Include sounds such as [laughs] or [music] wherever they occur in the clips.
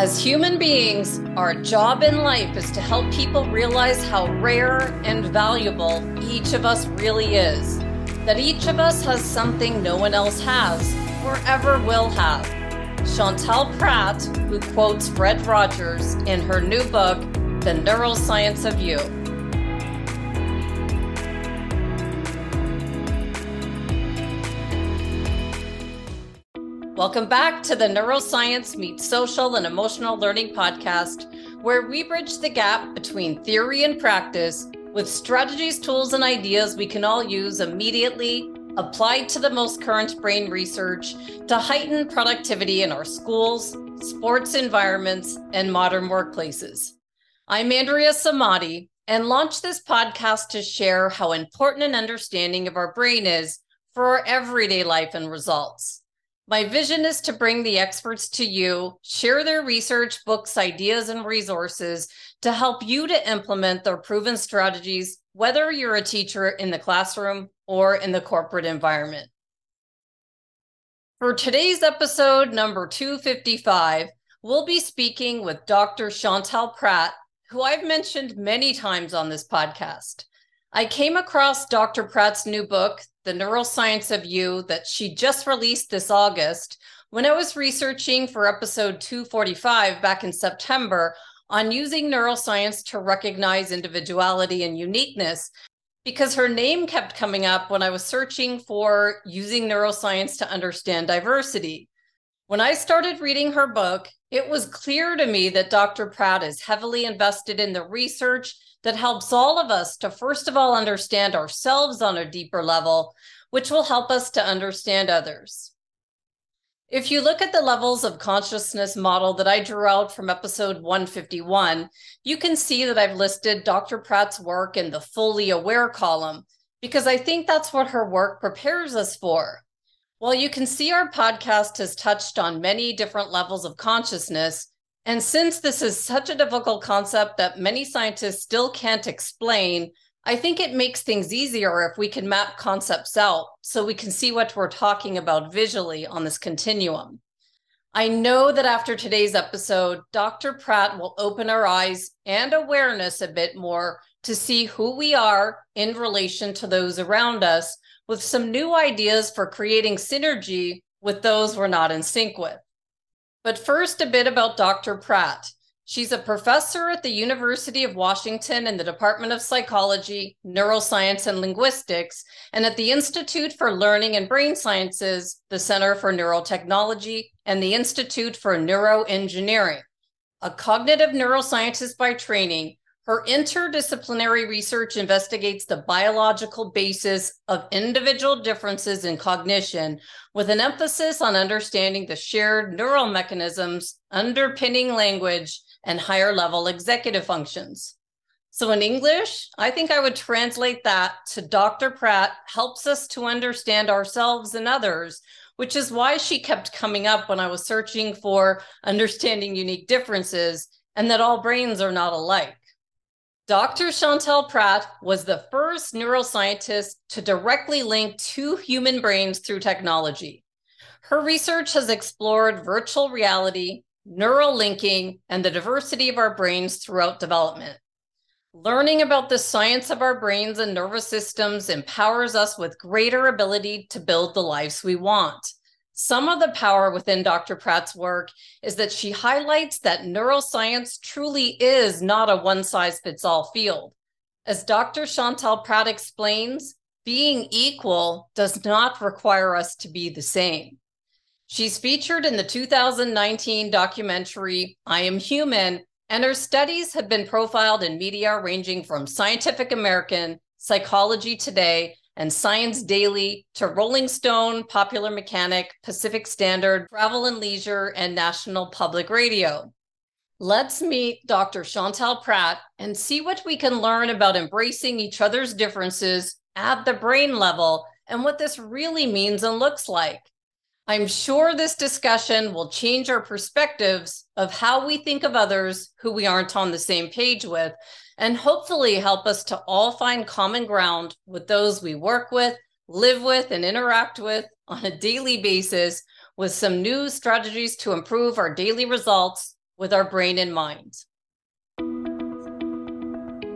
As human beings, our job in life is to help people realize how rare and valuable each of us really is. That each of us has something no one else has or ever will have. Chantel Prat, who quotes Fred Rogers in her new book, The Neuroscience of You. Welcome back to the Neuroscience Meets Social and Emotional Learning podcast, where we bridge the gap between theory and practice with strategies, tools, and ideas we can all use immediately, applied to the most current brain research to heighten productivity in our schools, sports environments, and modern workplaces. I'm Andrea Samadi and launched this podcast to share how important an understanding of our brain is for our everyday life and results. My vision is to bring the experts to you, share their research, books, ideas, and resources to help you to implement their proven strategies, whether you're a teacher in the classroom or in the corporate environment. For today's episode, number 255, we'll be speaking with Dr. Chantel Prat, who I've mentioned many times on this podcast. I came across Dr. Prat's new book, The Neuroscience of You, that she just released this August when I was researching for episode 245 back in September on using neuroscience to recognize individuality and uniqueness because her name kept coming up when I was searching for using neuroscience to understand diversity. When I started reading her book, it was clear to me that Dr. Prat is heavily invested in the research that helps all of us to first of all understand ourselves on a deeper level, which will help us to understand others. If you look at the levels of consciousness model that I drew out from episode 151, you can see that I've listed Dr. Prat's work in the fully aware column because I think that's what her work prepares us for. While you can see our podcast has touched on many different levels of consciousness, and since this is such a difficult concept that many scientists still can't explain, I think it makes things easier if we can map concepts out so we can see what we're talking about visually on this continuum. I know that after today's episode, Dr. Prat will open our eyes and awareness a bit more to see who we are in relation to those around us with some new ideas for creating synergy with those we're not in sync with. But first, a bit about Dr. Prat. She's a professor at the University of Washington in the Department of Psychology, Neuroscience, and Linguistics, and at the Institute for Learning and Brain Sciences, the Center for Neurotechnology, and the Institute for Neuroengineering. A cognitive neuroscientist by training, her interdisciplinary research investigates the biological basis of individual differences in cognition, with an emphasis on understanding the shared neural mechanisms underpinning language and higher level executive functions. So, in English, I think I would translate that to Dr. Prat helps us to understand ourselves and others, which is why she kept coming up when I was searching for understanding unique differences and that all brains are not alike. Dr. Chantel Prat was the first neuroscientist to directly link two human brains through technology. Her research has explored virtual reality, neural linking, and the diversity of our brains throughout development. Learning about the science of our brains and nervous systems empowers us with greater ability to build the lives we want. Some of the power within Dr. Prat's work is that she highlights that neuroscience truly is not a one size fits all field. As Dr. Chantel Prat explains, being equal does not require us to be the same. She's featured in the 2019 documentary, I Am Human, and her studies have been profiled in media ranging from Scientific American, Psychology Today, and Science Daily to Rolling Stone, Popular Mechanic, Pacific Standard, Travel and Leisure, and National Public Radio. Let's meet Dr. Chantel Prat and see what we can learn about embracing each other's differences at the brain level and what this really means and looks like. I'm sure this discussion will change our perspectives of how we think of others who we aren't on the same page with and hopefully help us to all find common ground with those we work with, live with, and interact with on a daily basis with some new strategies to improve our daily results with our brain and mind.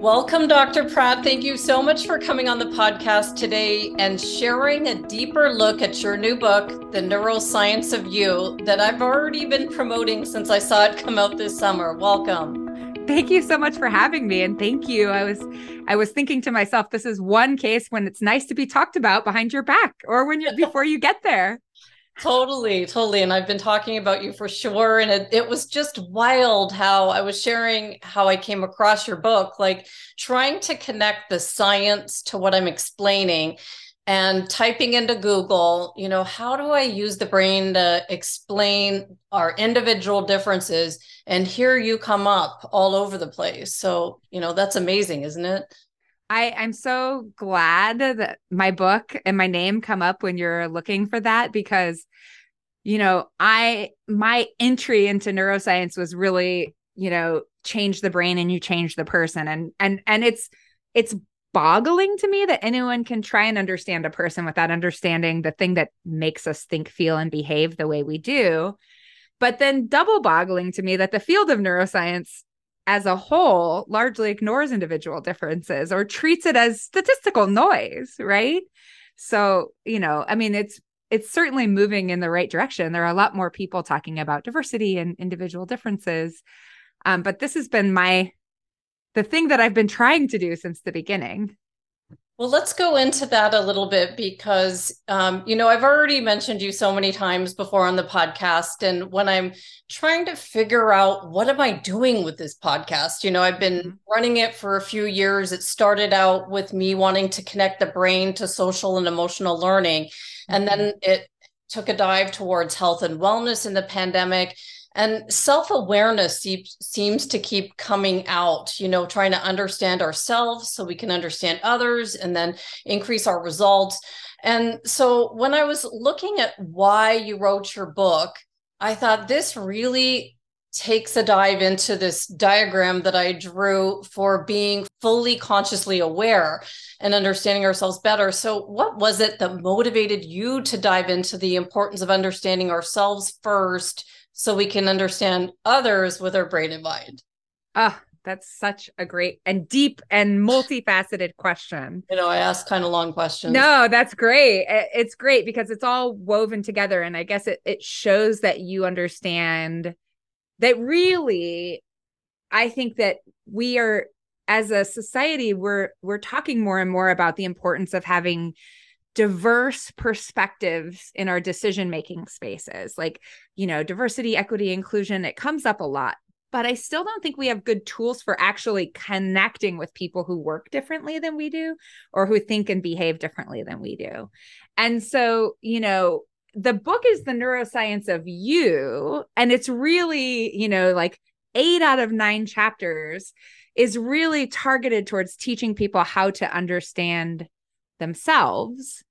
Welcome, Dr. Prat. Thank you so much for coming on the podcast today and sharing a deeper look at your new book, The Neuroscience of You, that I've already been promoting since I saw it come out this summer. Welcome. Thank you so much for having me and thank you. I was I was thinking to myself this is one case when it's nice to be talked about behind your back or when you're before you get there. [laughs] Totally, totally. And I've been talking about you for sure. And it, it was just wild how I was sharing how I came across your book, like trying to connect the science to what I'm explaining and typing into Google, you know, how do I use the brain to explain our individual differences? And here you come up all over the place. So, you know, that's amazing, isn't it? I, I'm so glad that my book and my name come up when you're looking for that because, you know, I my entry into neuroscience was really, you know, change the brain and you change the person. And and and it's it's boggling to me that anyone can try and understand a person without understanding the thing that makes us think, feel, and behave the way we do. But then double boggling to me that the field of neuroscience as a whole largely ignores individual differences or treats it as statistical noise, right? So, you know, I mean, it's it's certainly moving in the right direction. There are a lot more people talking about diversity and individual differences. Um, but this has been my the thing that I've been trying to do since the beginning. Well, let's go into that a little bit because, um, you know, I've already mentioned you so many times before on the podcast. And when I'm trying to figure out what am I doing with this podcast, you know, I've been mm-hmm. running it for a few years. It started out with me wanting to connect the brain to social and emotional learning. And then mm-hmm. it took a dive towards health and wellness in the pandemic and self-awareness seems to keep coming out you know trying to understand ourselves so we can understand others and then increase our results and so when i was looking at why you wrote your book i thought this really takes a dive into this diagram that I drew for being fully consciously aware and understanding ourselves better. So, what was it that motivated you to dive into the importance of understanding ourselves first so we can understand others with our brain and mind? Ah, oh, that's such a great and deep and multifaceted question. You know, I ask kind of long questions. No, that's great. It's great because it's all woven together. And I guess it, it shows that you understand that really, I think that we are as a society, we're we're talking more and more about the importance of having diverse perspectives in our decision making spaces. Like you know diversity equity inclusion it comes up a lot but i still don't think we have good tools for actually connecting with people who work differently than we do or who think and behave differently than we do. And so you know the book is the neuroscience of you and it's really you know like 8 out of 9 chapters is really targeted towards teaching people how to understand themselves.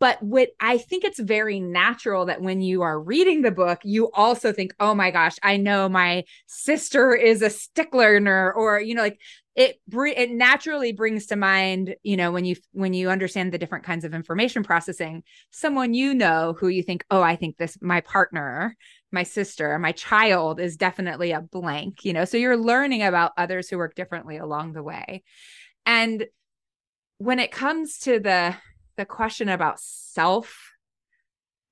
But what I think it's very natural that when you are reading the book, you also think, oh my gosh, I know my sister is a stickler or, you know, like it it naturally brings to mind you know when you when you understand the different kinds of information processing someone you know who you think oh i think this my partner my sister my child is definitely a blank you know? So you're learning about others who work differently along the way. And when it comes to the the question about self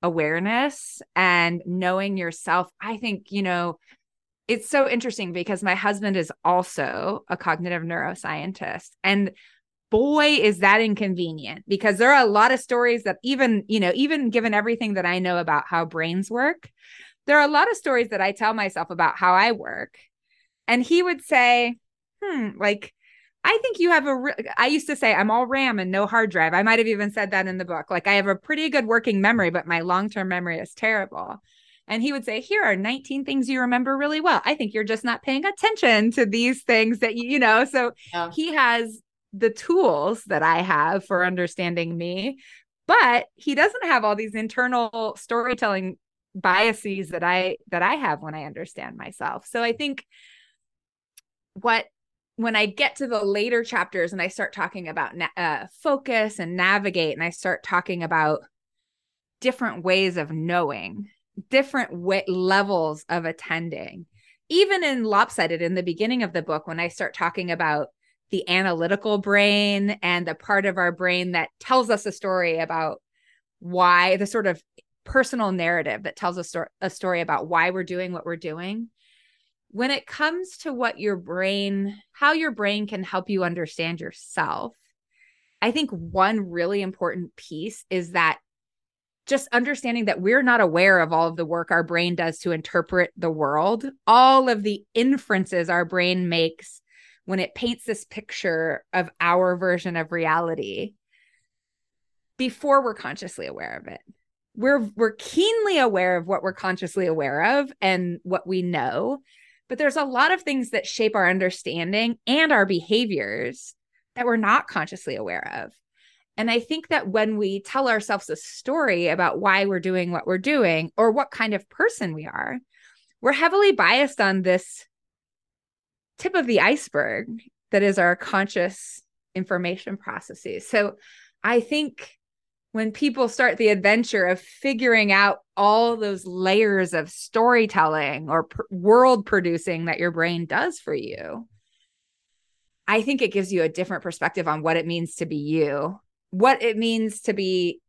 awareness and knowing yourself i think you know it's so interesting because my husband is also a cognitive neuroscientist. And boy is that inconvenient because there are a lot of stories that even you know even given everything that i know about how brains work there are a lot of stories that i tell myself about how i work. And he would say hmm like I think you have a. Re- I used to say I'm all RAM and no hard drive. I might have even said that in the book. Like I have a pretty good working memory, but my long term memory is terrible. And he would say, Here are 19 things you remember really well. I think you're just not paying attention to these things that you, you know. So yeah. he has the tools that I have for understanding me, but he doesn't have all these internal storytelling biases that I that I have when I understand myself. So I think what when I get to the later chapters and I start talking about na- uh, focus and navigate, and I start talking about different ways of knowing, different levels of attending, even in lopsided in the beginning of the book when i start talking about the analytical brain and the part of our brain that tells us a story about why the sort of personal narrative that tells us a story about why we're doing what we're doing when it comes to what your brain how your brain can help you understand yourself i think one really important piece is that just understanding that we're not aware of all of the work our brain does to interpret the world, all of the inferences our brain makes when it paints this picture of our version of reality before we're consciously aware of it. We're we're keenly aware of what we're consciously aware of and what we know, but there's a lot of things that shape our understanding and our behaviors that we're not consciously aware of. And I think that when we tell ourselves a story about why we're doing what we're doing or what kind of person we are, we're heavily biased on this tip of the iceberg that is our conscious information processes. So I think when people start the adventure of figuring out all those layers of storytelling or pr- world producing that your brain does for you, I think it gives you a different perspective on what it means to be you what it means to be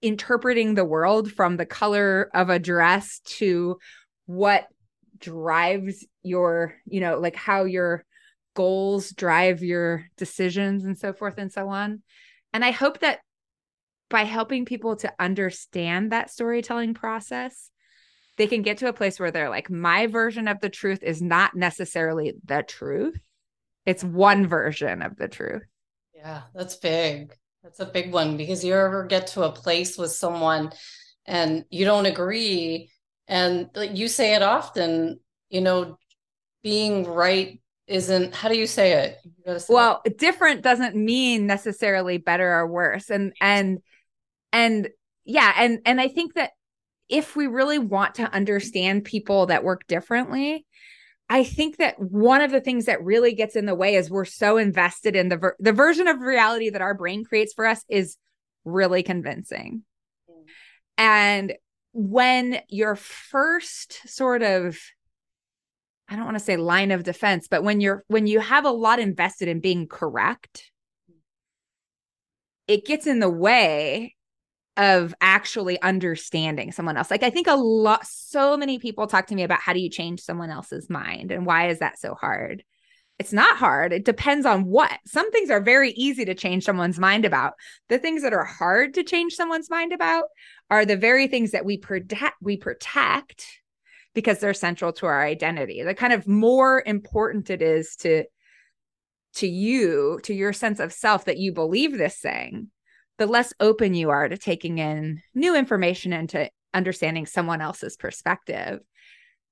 interpreting the world from the color of a dress to what drives your, you know, like how your goals drive your decisions and so forth and so on. And I hope that by helping people to understand that storytelling process, they can get to a place where they're like, my version of the truth is not necessarily the truth. It's one version of the truth. Yeah, that's big. That's a big one because you ever get to a place with someone and you don't agree and you say it often, you know, being right isn't how do you say it? You say well, it. different doesn't mean necessarily better or worse. And and and yeah, and and I think that if we really want to understand people that work differently, I think that one of the things that really gets in the way is we're so invested in the ver- the version of reality that our brain creates for us is really convincing. Mm. And when your first sort of I don't want to say line of defense, but when you're when you have a lot invested in being correct, it gets in the way of actually understanding someone else. Like I think a lot so many people talk to me about how do you change someone else's mind and why is that so hard? It's not hard. It depends on what. Some things are very easy to change someone's mind about. The things that are hard to change someone's mind about are the very things that we protect we protect because they're central to our identity. The kind of more important it is to to you, to your sense of self that you believe this thing the less open you are to taking in new information and to understanding someone else's perspective.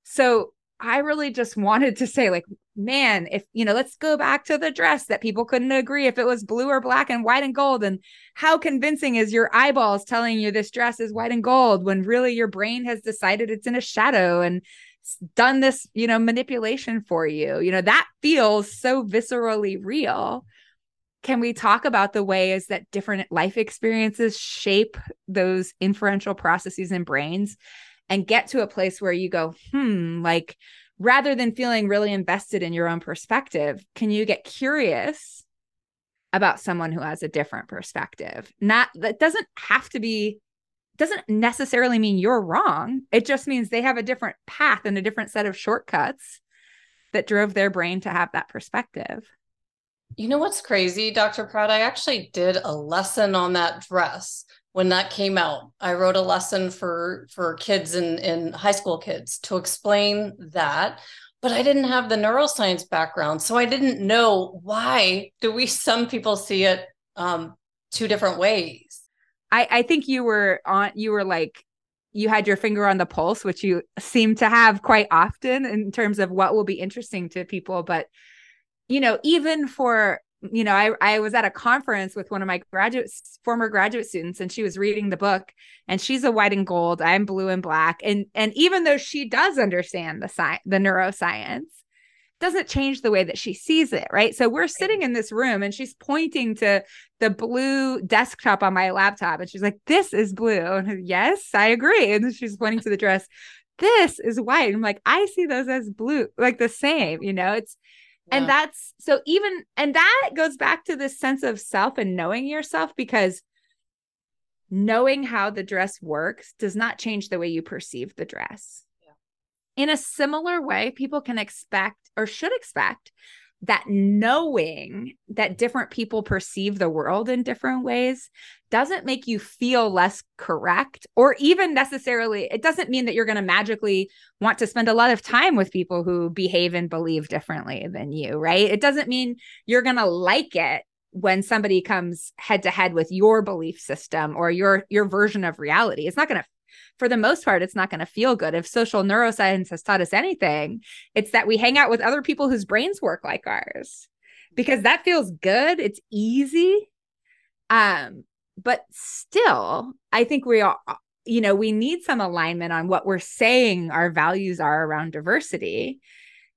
So I really just [laughs] wanted to say, like, man, if you know, let's go back to the dress that people couldn't agree if it was blue or black and white and gold. And how convincing is your eyeballs telling you this dress is white and gold when really your brain has decided it's in a shadow and done this, you know, manipulation for you? You know, that feels so viscerally real can we talk about the ways that different life experiences shape those inferential processes in brains and get to a place where you go, hmm, like rather than feeling really invested in your own perspective, can you get curious about someone who has a different perspective? Not that doesn't have to be doesn't necessarily mean you're wrong. It just means they have a different path and a different set of shortcuts that drove their brain to have that perspective. You know what's crazy, Dr. Prat? I actually did a lesson on that dress when that came out. I wrote a lesson for for kids and in, in high school kids to explain that, but I didn't have the neuroscience background, so I didn't know why do we [laughs] some people see it um, two different ways. I I think you were on you were like you had your finger on the pulse, which you seem to have quite often in terms of what will be interesting to people, but you know, even for you know, I, I was at a conference with one of my graduate former graduate students and she was reading the book and she's a white and gold, I'm blue and black. And and even though she does understand the science the neuroscience, doesn't change the way that she sees it, right? So we're sitting in this room and she's pointing to the blue desktop on my laptop and she's like, This is blue. And yes, I agree. And she's pointing to the dress this is white. And I'm like, I see those as blue, like the same, you know, it's, yeah. and that's so even, and that goes back to this sense of self and knowing yourself because knowing how the dress works does not change the way you perceive the dress. Yeah. In a similar way, people can expect or should expect that knowing that different people perceive the world in different ways doesn't make you feel less correct or even necessarily it doesn't mean that you're going to magically want to spend a lot of time with people who behave and believe differently than you right it doesn't mean you're going to like it when somebody comes head to head with your belief system or your your version of reality it's not going to for the most part, it's not going to feel good. If social neuroscience has taught us anything, it's that we hang out with other people whose brains work like ours because that feels good. It's easy. Um, but still, I think we are, uh, you know, we need some alignment on what we're saying our values are around diversity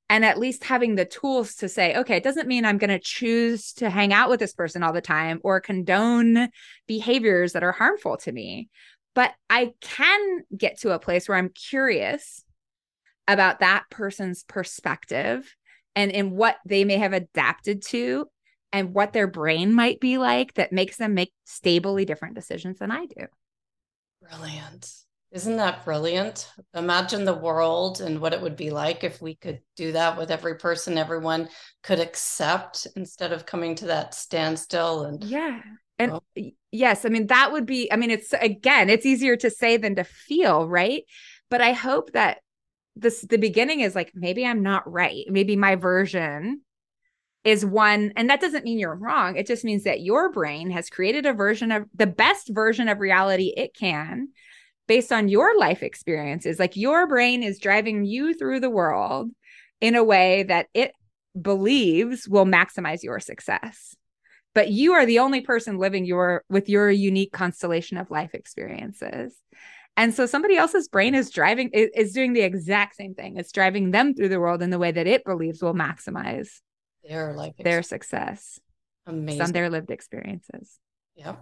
and at least having the tools to say okay it doesn't mean i'm going to choose to hang out with this person all the time or condone behaviors that are harmful to me. But I can get to a place where I'm curious about that person's perspective and in what they may have adapted to and what their brain might be like that makes them make stably different decisions than I do. Brilliant. Isn't that brilliant? Imagine the world and what it would be like if we could do that with every person everyone could accept instead of coming to that standstill and Yeah. And oh. yes, I mean, that would be, I mean, it's again, it's easier to say than to feel, right? But I hope that this, the beginning is like, maybe I'm not right. Maybe my version is one, and that doesn't mean you're wrong. It just means that your brain has created a version of the best version of reality it can based on your life experiences. Like your brain is driving you through the world in a way that it believes will maximize your success but you are the only person living your with your unique constellation of life experiences and so somebody else's brain is driving is doing the exact same thing it's driving them through the world in the way that it believes will maximize their life their success. Amazing. on their lived experiences. Yeah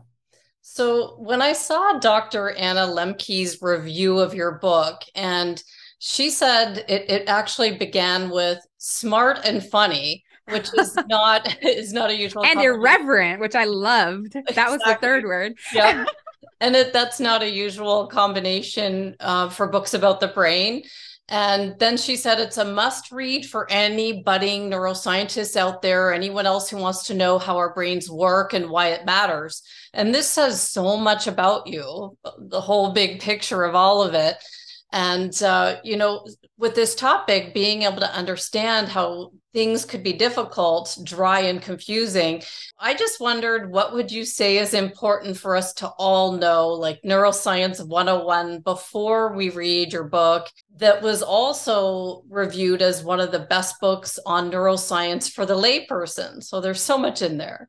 so when i saw dr anna Lembke's review of your book and she said it, it actually began with smart and funny which is [laughs] not is not a usual and irreverent which i loved. That exactly. was the third word. Yeah. [laughs] And it, that's not a usual combination uh, for books about the brain and then she said it's a must read for any budding neuroscientists out there, anyone else who wants to know how our brains work and why it matters. And this says so much about you, the whole big picture of all of it. And, uh, you know, with this topic, being able to understand how things could be difficult, dry, and confusing, I just wondered what would you say is important for us to all know, like Neuroscience 101, before we read your book, that was also reviewed as one of the best books on neuroscience for the layperson. So there's so much in there.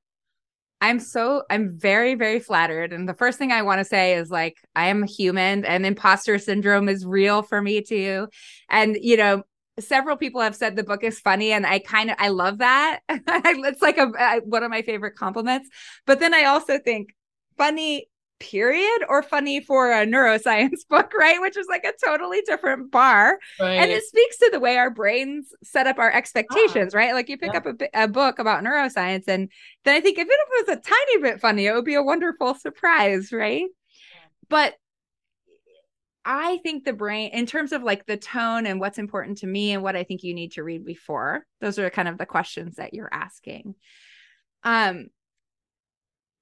I'm so I'm very very flattered and the first thing I want to say is like I am human and imposter syndrome is real for me too. And you know, several people have said the book is funny and I kind of I love that. [laughs] it's like a, a one of my favorite compliments. But then I also think funny period or funny for a neuroscience [laughs] book, right? Which is like a totally different bar. Right. And it speaks to the way our brains set up our expectations, ah, right? Like you pick yeah. up a, a, book about neuroscience, and then I think if it was a tiny bit funny, it would be a wonderful surprise, right? But I think the brain, in terms of like the tone and what's important to me and what I think you need to read before, those are kind of the questions that you're asking. Um,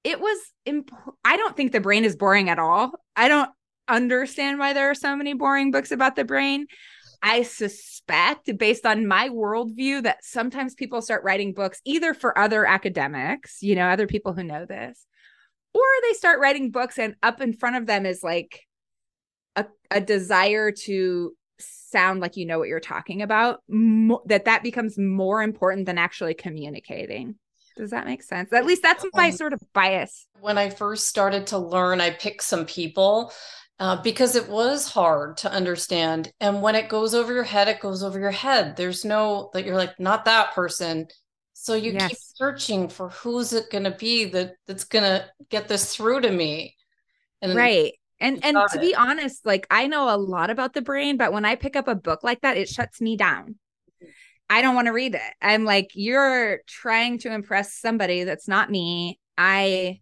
it was imp- i don't think the brain is boring at all i don't understand why there are so many boring books about the brain i suspect based on my worldview that sometimes people start writing books either for other academics you know other people who know this or they start writing books and up in front of them is like a, a desire to sound like you know what you're talking about mo- that that becomes more important than actually communicating does that make sense? At least that's my sort of bias. When I first started to learn, I picked some people uh, because it was hard to understand. And when it goes over your head, it goes over your head. There's no that you're like, not that person. So you yes. keep searching for who's it going to be that that's going to get this through to me. And right. And and to it. be honest, like I know a lot about the brain, but when I pick up a book like that, it shuts me down. I don't want to read it. I'm like, you're trying to impress somebody that's not me. I,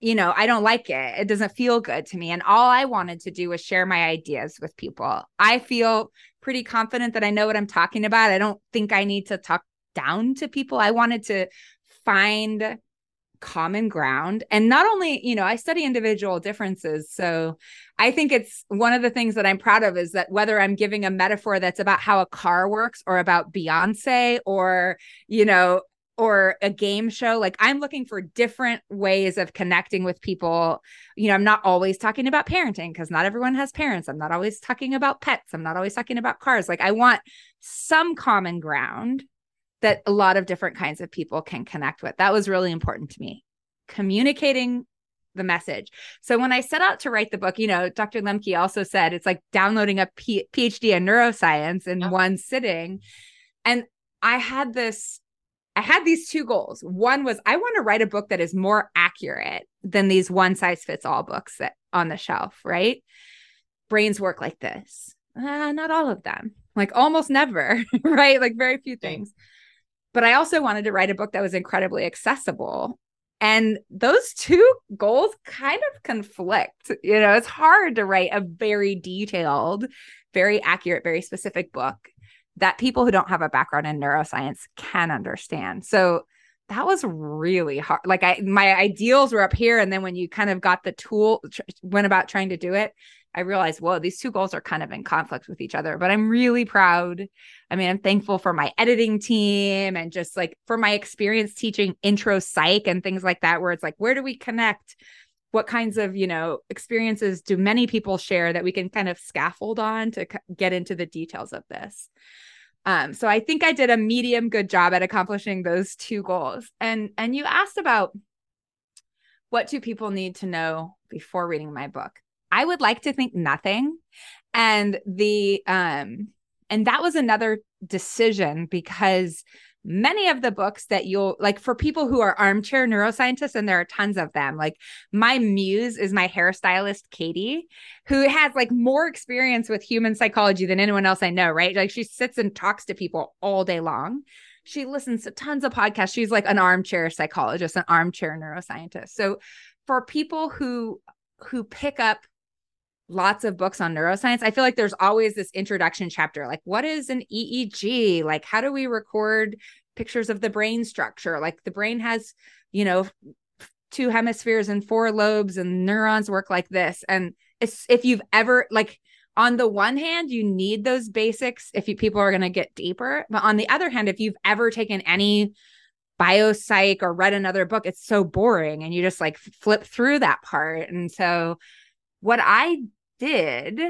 you know, I don't like it. It doesn't feel good to me. And all I wanted to do was share my ideas with people. I feel pretty confident that I know what I'm talking about. I don't think I need to talk down to people. I wanted to find common ground. And not only you know i study individual differences so i think it's one of the things that i'm proud of is that whether i'm giving a metaphor that's about how a car works or about beyonce or you know or a game show like i'm looking for different ways of connecting with people. You know i'm not always talking about parenting because not everyone has parents. I'm not always talking about pets. I'm not always talking about cars. Like i want some common ground that a lot of different kinds of people can connect with. That was really important to me. Communicating the message. So when I set out to write the book, you know, Dr. Lembke also said it's like downloading a P- PhD in neuroscience in one sitting. And I had this I had these two goals. One was I want to write a book that is more accurate than these one size fits all books that on the shelf, right? Brains work like this. Uh, not all of them. Like almost never, [laughs] right? Like very few things but I also wanted to write a book that was incredibly accessible. And those two goals kind of conflict. You know, it's hard to write a very detailed, very accurate, very specific book that people who don't have a background in neuroscience can understand. So that was really hard. Like I my ideals were up here and then when you kind of got the tool went about trying to do it, I realized, whoa, these two goals are kind of in conflict with each other, but I'm really proud. I mean, I'm thankful for my editing team and just like for my experience teaching intro psych and things like that, where it's like, where do we connect? What kinds of, you know, experiences do many people share that we can kind of scaffold on to get into the details of this? Um, so I think I did a medium good job at accomplishing those two goals. And and you asked about what do people need to know before reading my book? I would like to think nothing. And the um and that was another decision because many of the books that you'll like for people who are armchair neuroscientists and there are tons of them like my muse is my hairstylist katie who has like more experience with human psychology than anyone else i know right? Like she sits and talks to people all day long. She listens to tons of podcasts. She's like an armchair psychologist an armchair neuroscientist. So for people who who pick up lots of books on neuroscience, I feel like there's always this introduction chapter like, what is an EEG? Like, how do we record pictures of the brain structure? Like, the brain has, you know, two hemispheres and four lobes, and neurons work like this. And it's, if you've ever, like, on the one hand, you need those basics if you, people are going to get deeper. But on the other hand, if you've ever taken any biopsych or read another book, it's so boring and you just like flip through that part. And so, what I did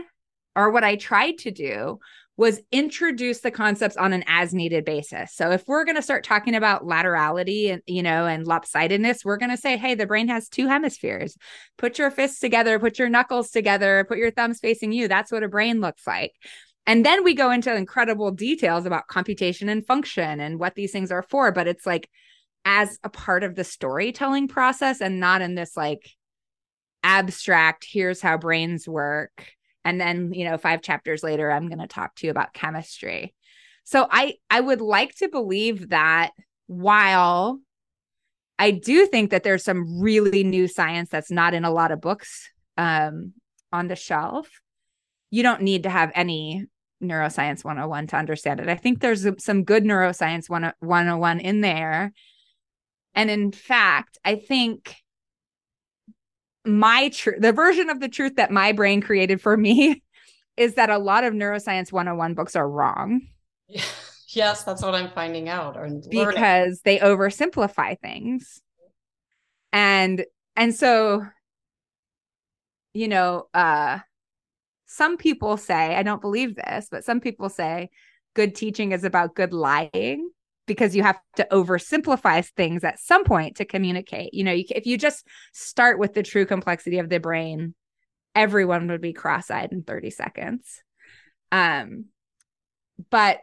or what I tried to do was introduce the concepts on an as needed basis. So if we're going to start talking about laterality and you know and lopsidedness, we're going to say, "Hey, the brain has two hemispheres. Put your fists together, put your knuckles together, put your thumbs facing you. That's what a brain looks like." And then we go into incredible details about computation and function and what these things are for, but it's like as a part of the storytelling process and not in this like abstract here's how brains work and then you know 5 chapters later I'm going to talk to you about chemistry. So I I would like to believe that while I do think that there's some really new science that's not in a lot of books um, on the shelf. You don't need to have any neuroscience 101 to understand it. I think there's some good neuroscience 101 in there. And in fact, I think my truth, the version of the truth that my brain created for me [laughs] is that a lot of neuroscience 101 books are wrong. [laughs] Yes, that's what I'm finding out. because they oversimplify things. And and so you know, uh some people say, I don't believe this, but some people say good teaching is about good lying because you have to oversimplify things at some point to communicate. You know, you, if you just start with the true complexity of the brain, everyone would be cross-eyed in 30 seconds. Um, but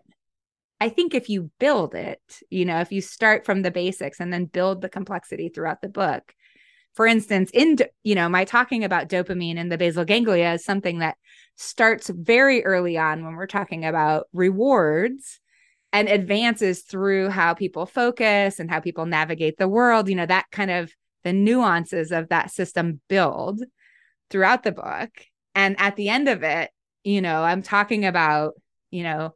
I think if you build it, you know, if you start from the basics and then build the complexity throughout the book, for instance, in you know, my talking about dopamine in the basal ganglia is something that starts very early on when we're talking about rewards and advances through how people focus and how people navigate the world, you know, that kind of the nuances of that system build throughout the book. And at the end of it, you know, I'm talking about, you know,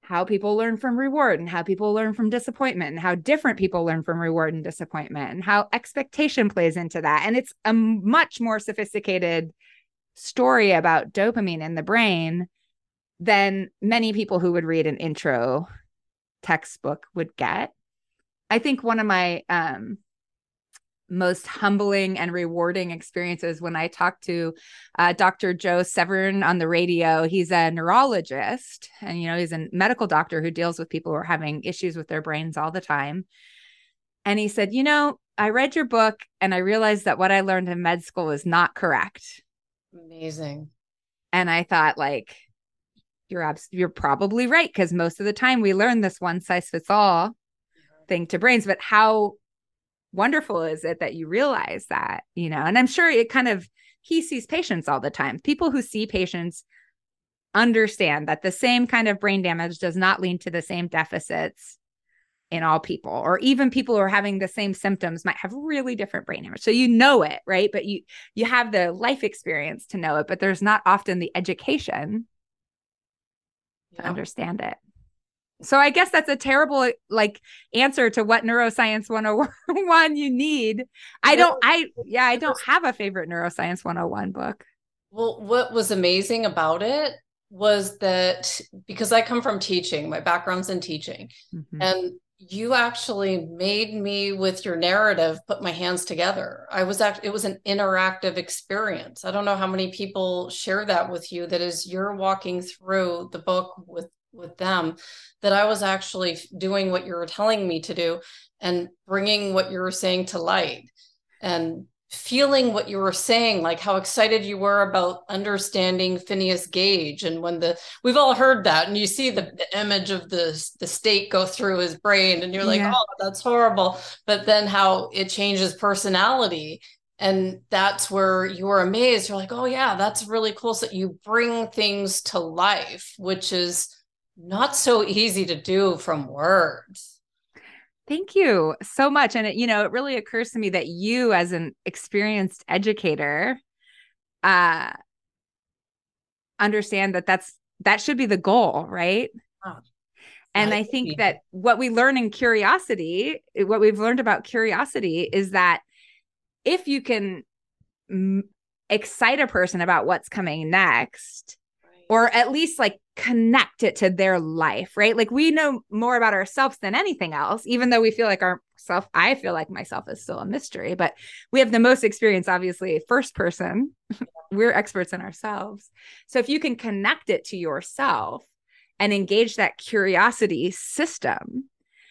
how people learn from reward and how people learn from disappointment and how different people learn from reward and disappointment and how expectation plays into that. And it's a much more sophisticated story about dopamine in the brain than many people who would read an intro textbook would get. I think one of my um, most humbling and rewarding experiences when I talked to uh, Dr. Joe Sirven on the radio. He's a neurologist and, you know, he's a medical doctor who deals with people who are having issues with their brains all the time. And he said, You know, I read your book and I realized that what I learned in med school is not correct. Amazing. And I thought, like, you're abs- you're probably right because most of the time we learn this one size fits all mm-hmm. thing to brains but how wonderful is it that you realize that you know? And i'm sure it kind of he sees patients all the time. People who see patients understand that the same kind of brain damage does not lead to the same deficits in all people or even people who are having the same symptoms might have really different brain damage. So you know it right? But you you have the life experience to know it but there's not often the education to understand it so I guess that's a terrible like answer to what neuroscience 101 you need. I don't I yeah, I don't have a favorite neuroscience 101 book. Well, what was amazing about it was that because I come from teaching, my background's in teaching. Mm-hmm. And you actually made me with your narrative put my hands together. I was actually it was an interactive experience. I don't know how many people share that with you that is you're walking through the book with with them that I was actually doing what you were telling me to do and bringing what you were saying to light and feeling what you were saying like how excited you were about understanding Phineas Gage and when the we've all heard that and you see the, the image of the the stake go through his brain and you're like yeah. oh that's horrible but then how it changes personality and that's where you were amazed you're like oh yeah that's really cool so you bring things to life which is not so easy to do from words. Thank you so much. And it, you know, it really occurs to me that you, as an experienced educator, uh, understand that that's that should be the goal, right? Oh, and I think that what we learn in curiosity, what we've learned about curiosity, is that if you can m- excite a person about what's coming next, or at least like connect it to their life, right? Like we know more about ourselves than anything else, even though we feel like our self, I feel like myself is still a mystery, but we have the most experience, obviously, first person. [laughs] We're experts in ourselves. So if you can connect it to yourself and engage that curiosity system,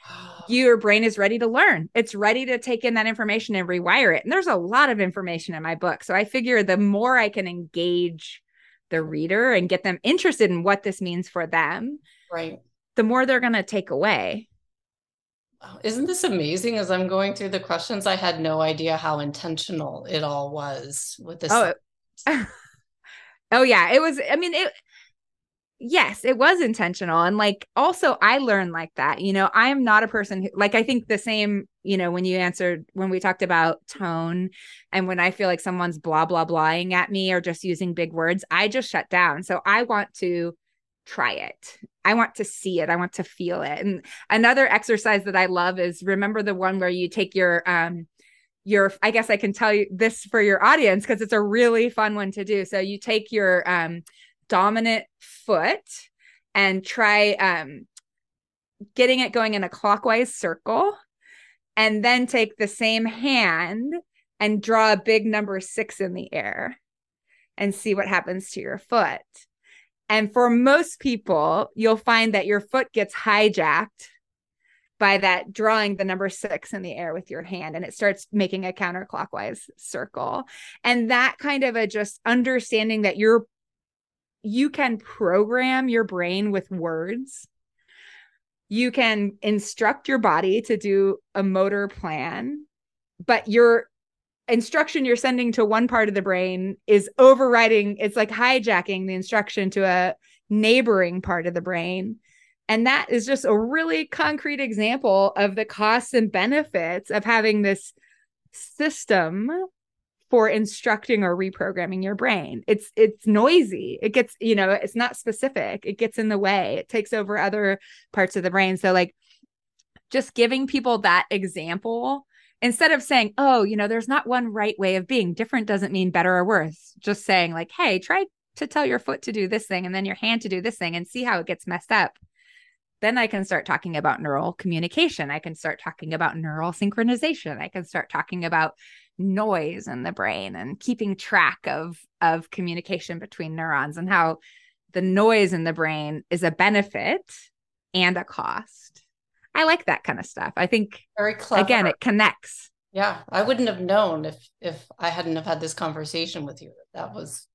[gasps] your brain is ready to learn. It's ready to take in that information and rewire it. And there's a lot of information in my book. So I figure the more I can engage the reader and get them interested in what this means for them, right? The more they're going to take away. Isn't this amazing? As I'm going through the questions, I had no idea how intentional it all was with this. Oh, [laughs] oh yeah, it was. I mean, it yes, it was intentional. And like also I learned like that. You know, I am not a person who like I think the same, you know, when you answered when we talked about tone and when I feel like someone's blah blah blahing at me or just using big words, I just shut down. So I want to try it. I want to see it. I want to feel it. And another exercise that I love is remember the one where you take your um your I guess I can tell you this for your audience because it's a really fun one to do. So you take your um dominant foot and try um, getting it going in a clockwise circle. And then take the same hand and draw a big number six in the air and see what happens to your foot. And for most people, you'll find that your foot gets hijacked by that drawing the number six in the air with your hand and it starts making a counterclockwise circle. And that kind of a just understanding that you're you can program your brain with words. You can instruct your body to do a motor plan, but you're instruction you're sending to one part of the brain is overriding it's like hijacking the instruction to a neighboring part of the brain. And that is just a really concrete example of the costs and benefits of having this system for instructing or reprogramming your brain. It's it's noisy. It gets, you know, it's not specific. It gets in the way. It takes over other parts of the brain. So like just giving people that example instead of saying, "Oh, you know, there's not one right way of being. Different doesn't mean better or worse." Just saying like, "Hey, try to tell your foot to do this thing and then your hand to do this thing and see how it gets messed up." Then I can start talking about neural communication. I can start talking about neural synchronization. I can start talking about noise in the brain and keeping track of of communication between neurons and how the noise in the brain is a benefit and a cost. I like that kind of stuff. I think very clever. Again, it connects. Yeah, I wouldn't have known if if I hadn't have had this conversation with you that was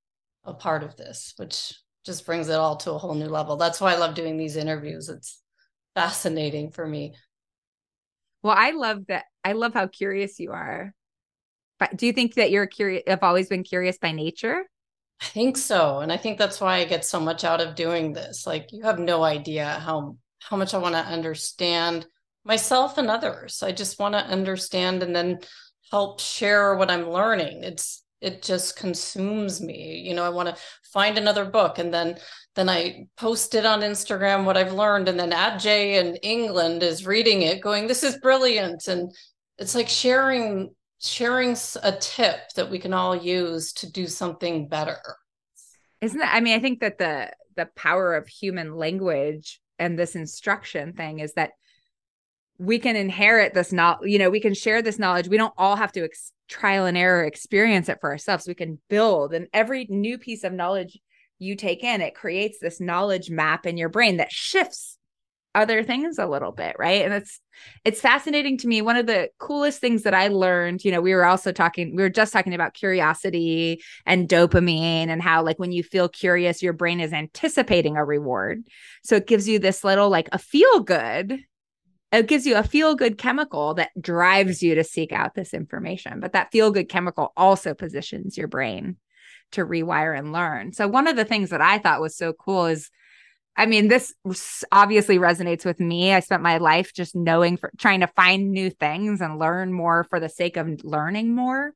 a part of this, which just brings it all to a whole new level. That's why I love doing these interviews. It's fascinating for me. Well, I love that. I love how curious you are do you think that you're curious have always been curious by nature? I think so and i think that's why i get so much out of doing this like you have no idea how how much i want to understand myself and others. I just want to understand and then help share what i'm learning. It's it just consumes me you know i want to find another book and then then i post it on instagram what i've learned and then Jay in england is reading it going this is brilliant and it's like sharing sharing a tip that we can all use to do something better. Isn't that i mean i think that the the power of human language and this instruction thing is that we can inherit this knowledge you know we can share this knowledge. We don't all have to ex- trial and error experience it for ourselves. We can build and every new piece of knowledge you take in it creates this knowledge map in your brain that shifts other things a little bit right? And it's it's fascinating to me. One of the coolest things that i learned you know we were also talking we were just talking about curiosity and dopamine and how like when you feel curious your brain is anticipating a reward. So it gives you this little like a feel good it gives you a feel good chemical that drives you to seek out this information. But that feel good chemical also positions your brain to rewire and learn. So one of the things that i thought was so cool is I mean, this obviously resonates with me. I spent my life just knowing for trying to find new things and learn more for the sake of learning more.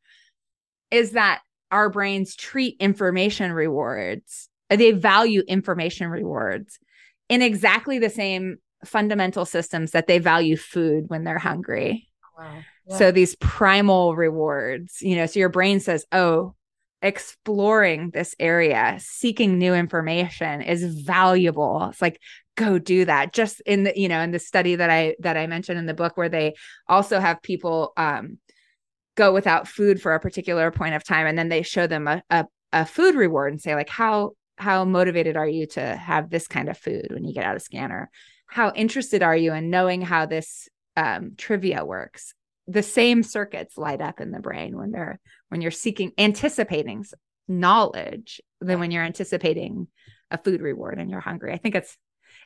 Is that our brains treat information rewards, uh, they value information rewards in exactly the same fundamental systems that they value food when they're hungry. Wow. Yeah. So these primal rewards, you know, so your brain says, oh, exploring this area, seeking new information is valuable. It's like go do that. Just in the you know in the study that I that I mentioned in the book where they also have people um go without food for a particular point of time and then they show them a, a, a food reward and say like how how motivated are you to have this kind of food when you get out of scanner how interested are you in knowing how this um, trivia works the same circuits light up in the brain when they're when you're seeking anticipating knowledge than when you're anticipating a food reward and you're hungry. I think it's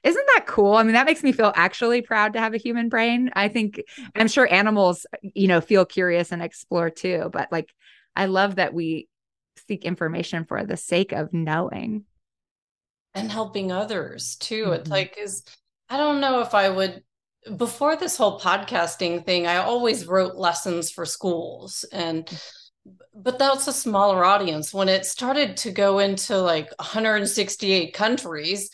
isn't that cool? I mean, that makes me feel actually proud to have a human brain. I think I'm sure animals, you know, feel curious and explore too, but like I love that we seek information for the sake of knowing and helping others too. Mm-hmm. It's like is I don't know if I would before this whole podcasting thing, I always wrote lessons for schools and mm. but that's a smaller audience. When it started to go into like 168 countries,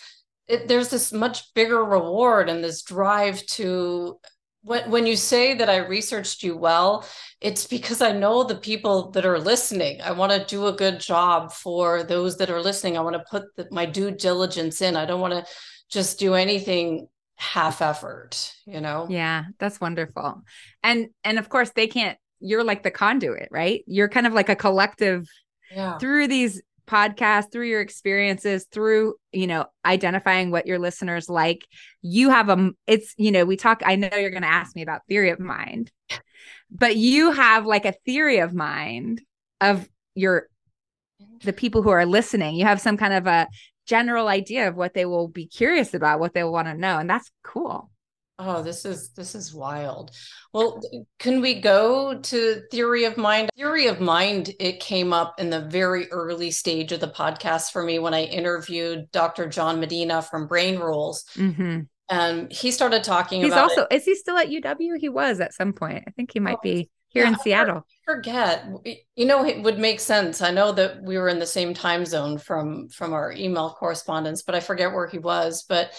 it, there's this much bigger reward and this drive to when, when you say that I researched you well, it's because I know the people that are listening. I want to do a good job for those that are listening. I want to put the, my due diligence in. I don't want to just do anything half effort you know? Yeah that's wonderful. And and of course they can't you're like the conduit right? You're kind of like a collective yeah. through these podcasts through your experiences through you know identifying what your listeners like you have a it's you know we talk i know you're going to ask me about theory of mind but you have like a theory of mind of your the people who are listening. You have some kind of a general idea of what they will be curious about, what they want to know. And that's cool. Oh, this is this is wild. Well, can we go to theory of mind? Theory of mind, it came up in the very early stage of the podcast for me when I interviewed Dr. John Medina from Brain Rules. Mm-hmm. And he started talking He's about also it. is he still at UW? He was at some point. I think he might oh, be here yeah, in Seattle. I forget. You know, it would make sense. I know that we were in the same time zone from from our email correspondence, but I forget where he was. But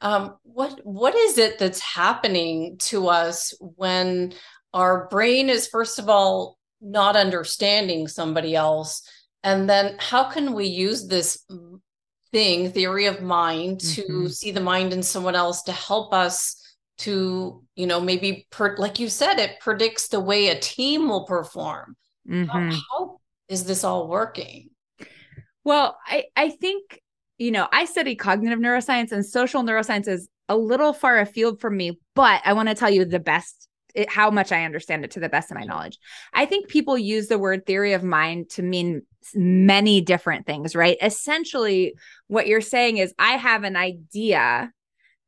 um, what what is it that's happening to us when our brain is first of all not understanding somebody else and then how can we use this thing theory of mind to mm-hmm. see the mind in someone else to help us to you know maybe per, like you said it predicts the way a team will perform mm-hmm. how, how is this all working well i i think you know, I study cognitive neuroscience and social neuroscience is a little far afield from me, but I want to tell you the best it, how much I understand it to the best of my knowledge. I think people use the word theory of mind to mean many different things, right? Essentially, what you're saying is I have an idea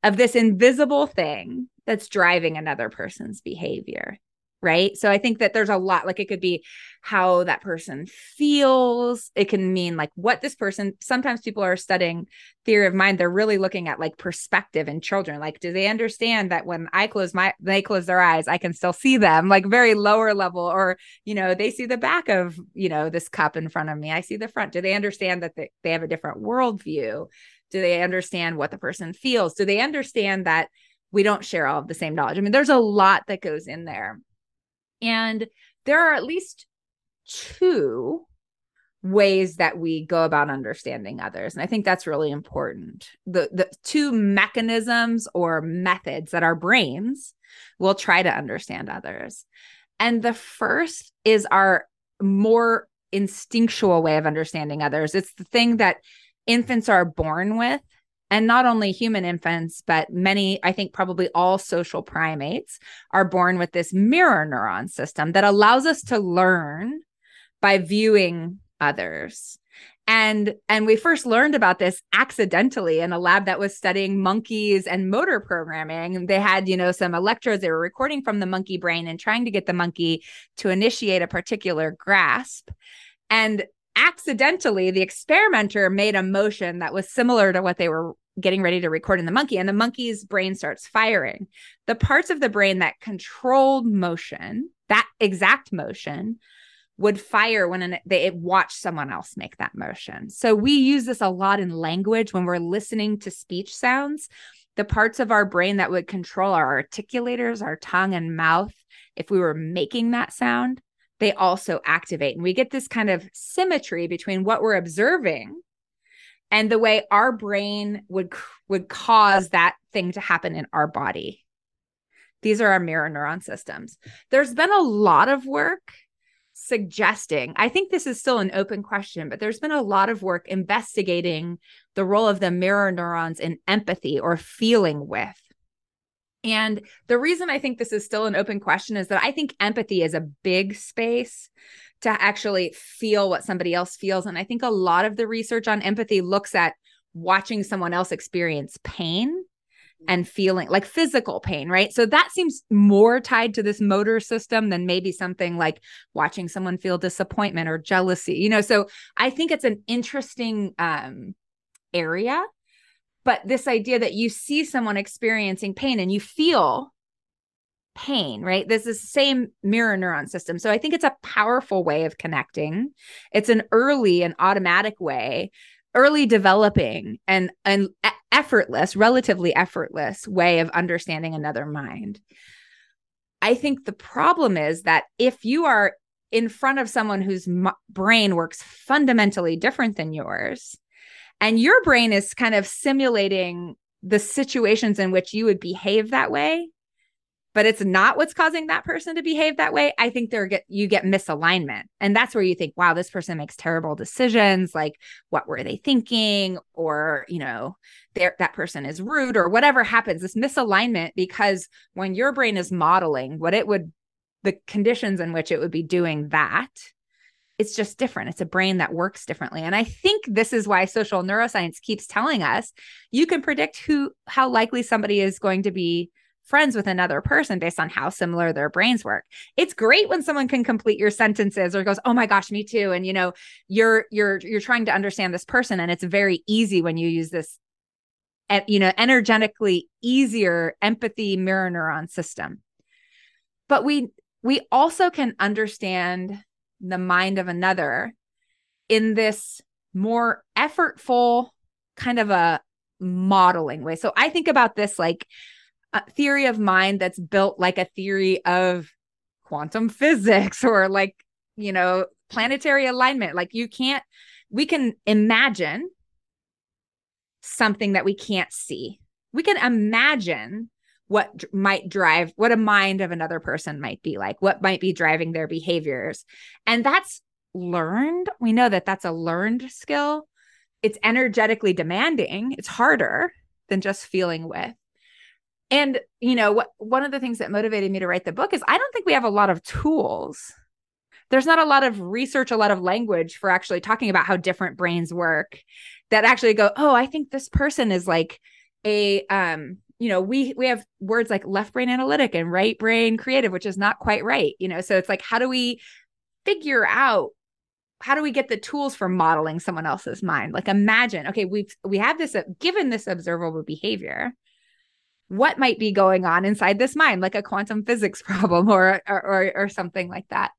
of this invisible thing that's driving another person's behavior right? So I think that there's a lot like it could be how that person feels. It can mean like what this person sometimes people are studying theory of mind they're really looking at like perspective in children. Like do they understand that when I close my they close their eyes I can still see them like very lower level or you know they see the back of you know this cup in front of me. I see the front. Do they understand that they, they have a different worldview? Do they understand what the person feels? Do they understand that we don't share all of the same knowledge? I mean, there's a lot that goes in there. And there are at least two ways that we go about understanding others and i think that's really important the the two mechanisms or methods that our brains will try to understand others and the first is our more instinctual way of understanding others it's the thing that infants are born with and not only human infants, but many, I think probably all social primates are born with this mirror neuron system that allows us to learn by viewing others. And and we first learned about this accidentally in a lab that was studying monkeys and motor programming. They had, you know, some electrodes they were recording from the monkey brain and trying to get the monkey to initiate a particular grasp. And accidentally the experimenter made a motion that was similar to what they were getting ready to record in the monkey and the monkey's brain starts firing. The parts of the brain that controlled motion that exact motion would fire when an, they watch someone else make that motion. So we use this a lot in language when we're listening to speech sounds. The parts of our brain that would control our articulators our tongue and mouth if we were making that sound they also activate. And we get this kind of symmetry between what we're observing and the way our brain would would cause that thing to happen in our body. These are our mirror neuron systems. There's been a lot of work suggesting, I think this is still an open question, but there's been a lot of work investigating the role of the mirror neurons in empathy or feeling with. And the reason I think this is still an open question is that I think empathy is a big space to actually feel what somebody else feels. And I think a lot of the research on empathy looks at watching someone else experience pain and feeling like physical pain, right? So that seems more tied to this motor system than maybe something like watching someone feel disappointment or jealousy, you know? So I think it's an interesting um, area but this idea that you see someone experiencing pain and you feel pain, right? This is the same mirror neuron system. So I think it's a powerful way of connecting. It's an early and automatic way, early developing and and effortless, relatively effortless way of understanding another mind. I think the problem is that if you are in front of someone whose brain works fundamentally different than yours, and your brain is kind of simulating the situations in which you would behave that way but it's not what's causing that person to behave that way. I think there get you get misalignment. And that's where you think wow this person makes terrible decisions. Like what were they thinking? Or you know that person is rude or whatever happens. This misalignment because when your brain is modeling what it would the conditions in which it would be doing that it's just different. It's a brain that works differently. And I think this is why social neuroscience keeps telling us you can predict who how likely somebody is going to be friends with another person based on how similar their brains work. It's great when someone can complete your sentences or goes, "Oh my gosh, me too." And you know, you're you're you're trying to understand this person and it's very easy when you use this you know, energetically easier empathy mirror neuron system. But we we also can understand the mind of another in this more effortful kind of a modeling way. So I think about this like a theory of mind that's built like a theory of quantum physics or like, you know, planetary alignment. Like you can't, we can imagine something that we can't see. We can imagine what might drive what a mind of another person might be like, what might be driving their behaviors. And that's learned. We know that that's a learned skill. It's energetically demanding. It's harder than just feeling with. And you know, what one of the things that motivated me to write the book is I don't think we have a lot of tools. There's not a lot of research, a lot of language for actually talking about how different brains work that actually go, "Oh, I think this person is like a um you know we we have words like left brain analytic and right brain creative which is not quite right you know? So it's like how do we figure out how do we get the tools for modeling someone else's mind? Like imagine okay we've we have this uh, given this observable behavior what might be going on inside this mind? Like a quantum physics [laughs] problem or or or, or something like that.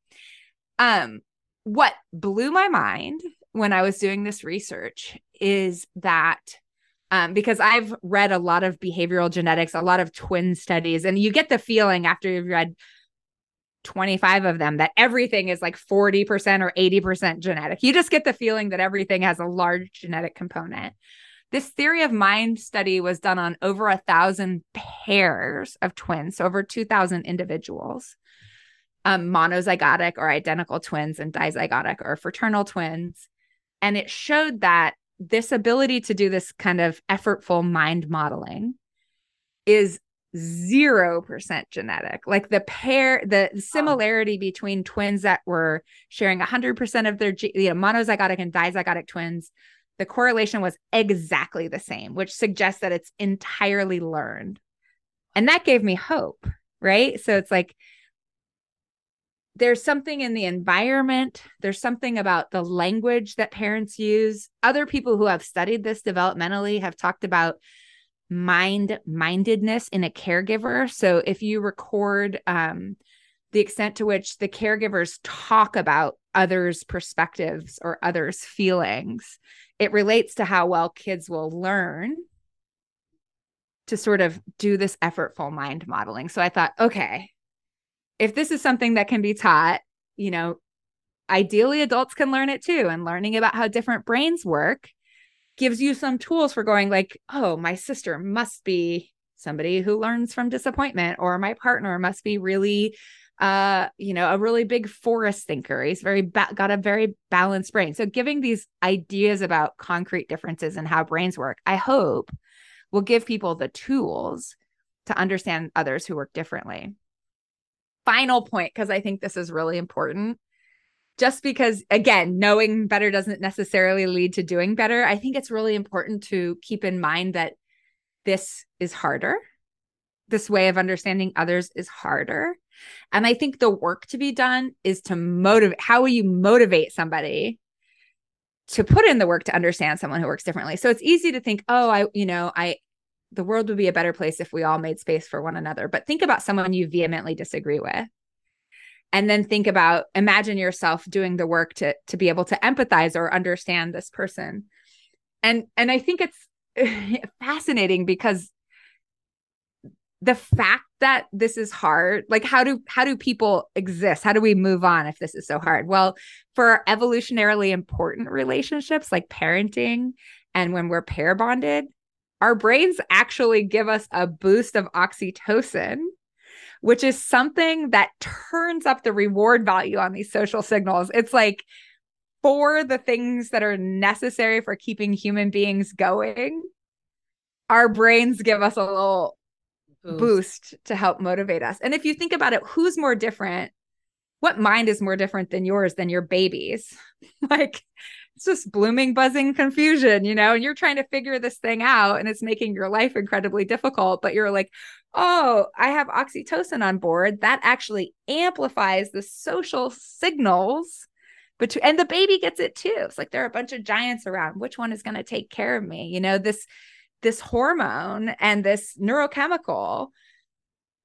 Um what blew my mind when i was doing this research is that um, because I've read a lot of behavioral genetics, a lot of twin studies, and you get the feeling after you've read 25 of them that everything is like 40% or 80% genetic. You just get the feeling that everything has a large genetic component. This theory of mind study was done on over a thousand pairs of twins, so over 2,000 individuals, um, monozygotic or identical twins, and dizygotic or fraternal twins. And it showed that this ability to do this kind of effortful mind modeling is 0% genetic. Like the pair, the similarity between twins that were sharing 100% of their, you know, monozygotic and dizygotic twins, the correlation was exactly the same, which suggests that it's entirely learned. And that gave me hope, right? So it's like, there's something in the environment there's something about the language that parents use. Other people who have studied this developmentally have talked about mind mindedness in a caregiver. So if you record um, the extent to which the caregivers talk about others perspectives or others feelings it relates to how well kids will learn to sort of do this effortful mind modeling. So i thought okay if this is something that can be taught you know ideally adults can learn it too and learning about how different brains work gives you some tools for going like oh my sister must be somebody who learns from disappointment or my partner must be really uh you know a really big forest thinker. He's very ba- got a very balanced brain. So giving these ideas about concrete differences and how brains work i hope will give people the tools to understand others who work differently final point because i think this is really important. Just because again knowing better doesn't necessarily lead to doing better. I think it's really important to keep in mind that this is harder. This way of understanding others is harder. And i think the work to be done is to motivate how will you motivate somebody to put in the work to understand someone who works differently? So it's easy to think oh i you know i the world would be a better place if we all made space for one another. But think about someone you vehemently disagree with. And then think about imagine yourself doing the work to to be able to empathize or understand this person. And and i think it's [laughs] fascinating because the fact that this is hard like how do how do people exist? How do we move on if this is so hard? Well for evolutionarily important relationships like parenting and when we're pair bonded our brains actually give us a boost of oxytocin which is something that turns up the reward value on these social signals. It's like for the things that are necessary for keeping human beings going, our brains give us a little boost. boost to help motivate us. And if you think about it, who's more different what mind is more different than yours than your baby's? [laughs] like it's just blooming, buzzing confusion, you know, and you're trying to figure this thing out and it's making your life incredibly difficult. But you're like, oh, I have oxytocin on board. That actually amplifies the social signals between, and the baby gets it too. It's like there are a bunch of giants around. Which one is going to take care of me? You know, this, this hormone and this neurochemical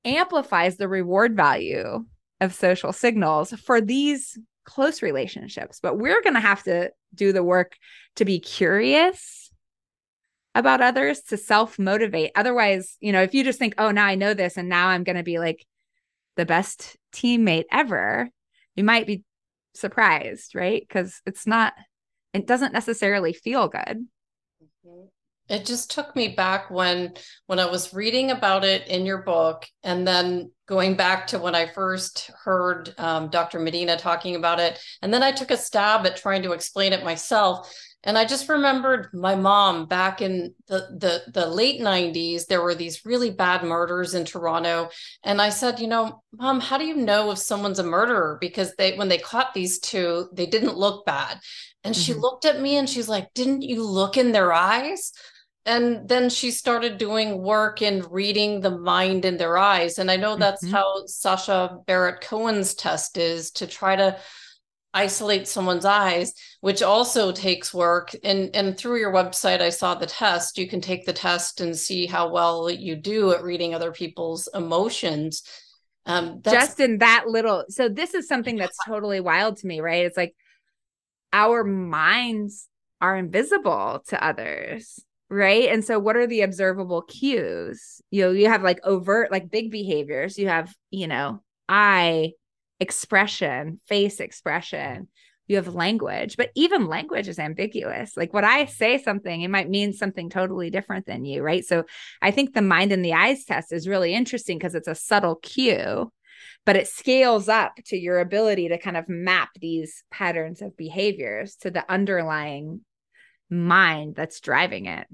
amplifies the reward value of social signals for these close relationships, but we're going to have to do the work to be curious about others, to self motivate. Otherwise, you know, if you just think, oh, now I know this and now I'm going to be like the best teammate ever, you might be surprised, right? Because it's not, it doesn't necessarily feel good. Mm-hmm. It just took me back when when I was reading about it in your book, and then going back to when I first heard um, Dr. Medina talking about it, and then I took a stab at trying to explain it myself. And I just remembered my mom back in the, the the late 90s, there were these really bad murders in Toronto. And I said, you know, mom, how do you know if someone's a murderer? Because they when they caught these two, they didn't look bad. And mm-hmm. she looked at me and she's like, Didn't you look in their eyes? And then she started doing work in reading the mind in their eyes. And i know that's mm-hmm. how sasha Baron-Cohen's test is to try to isolate someone's eyes which also takes work. And and through your website i saw the test. You can take the test and see how well you do at reading other people's emotions. Um just in that little so this is something that's totally wild to me right? It's like our minds are invisible to others right? And so what are the observable cues? You know you have like overt like big behaviors. You have you know eye expression face expression. You have language but even language is ambiguous. Like when i say something it might mean something totally different than you right? So i think the mind and the eyes test is really interesting because it's a subtle cue but it scales up to your ability to kind of map these patterns of behaviors to the underlying mind that's driving it.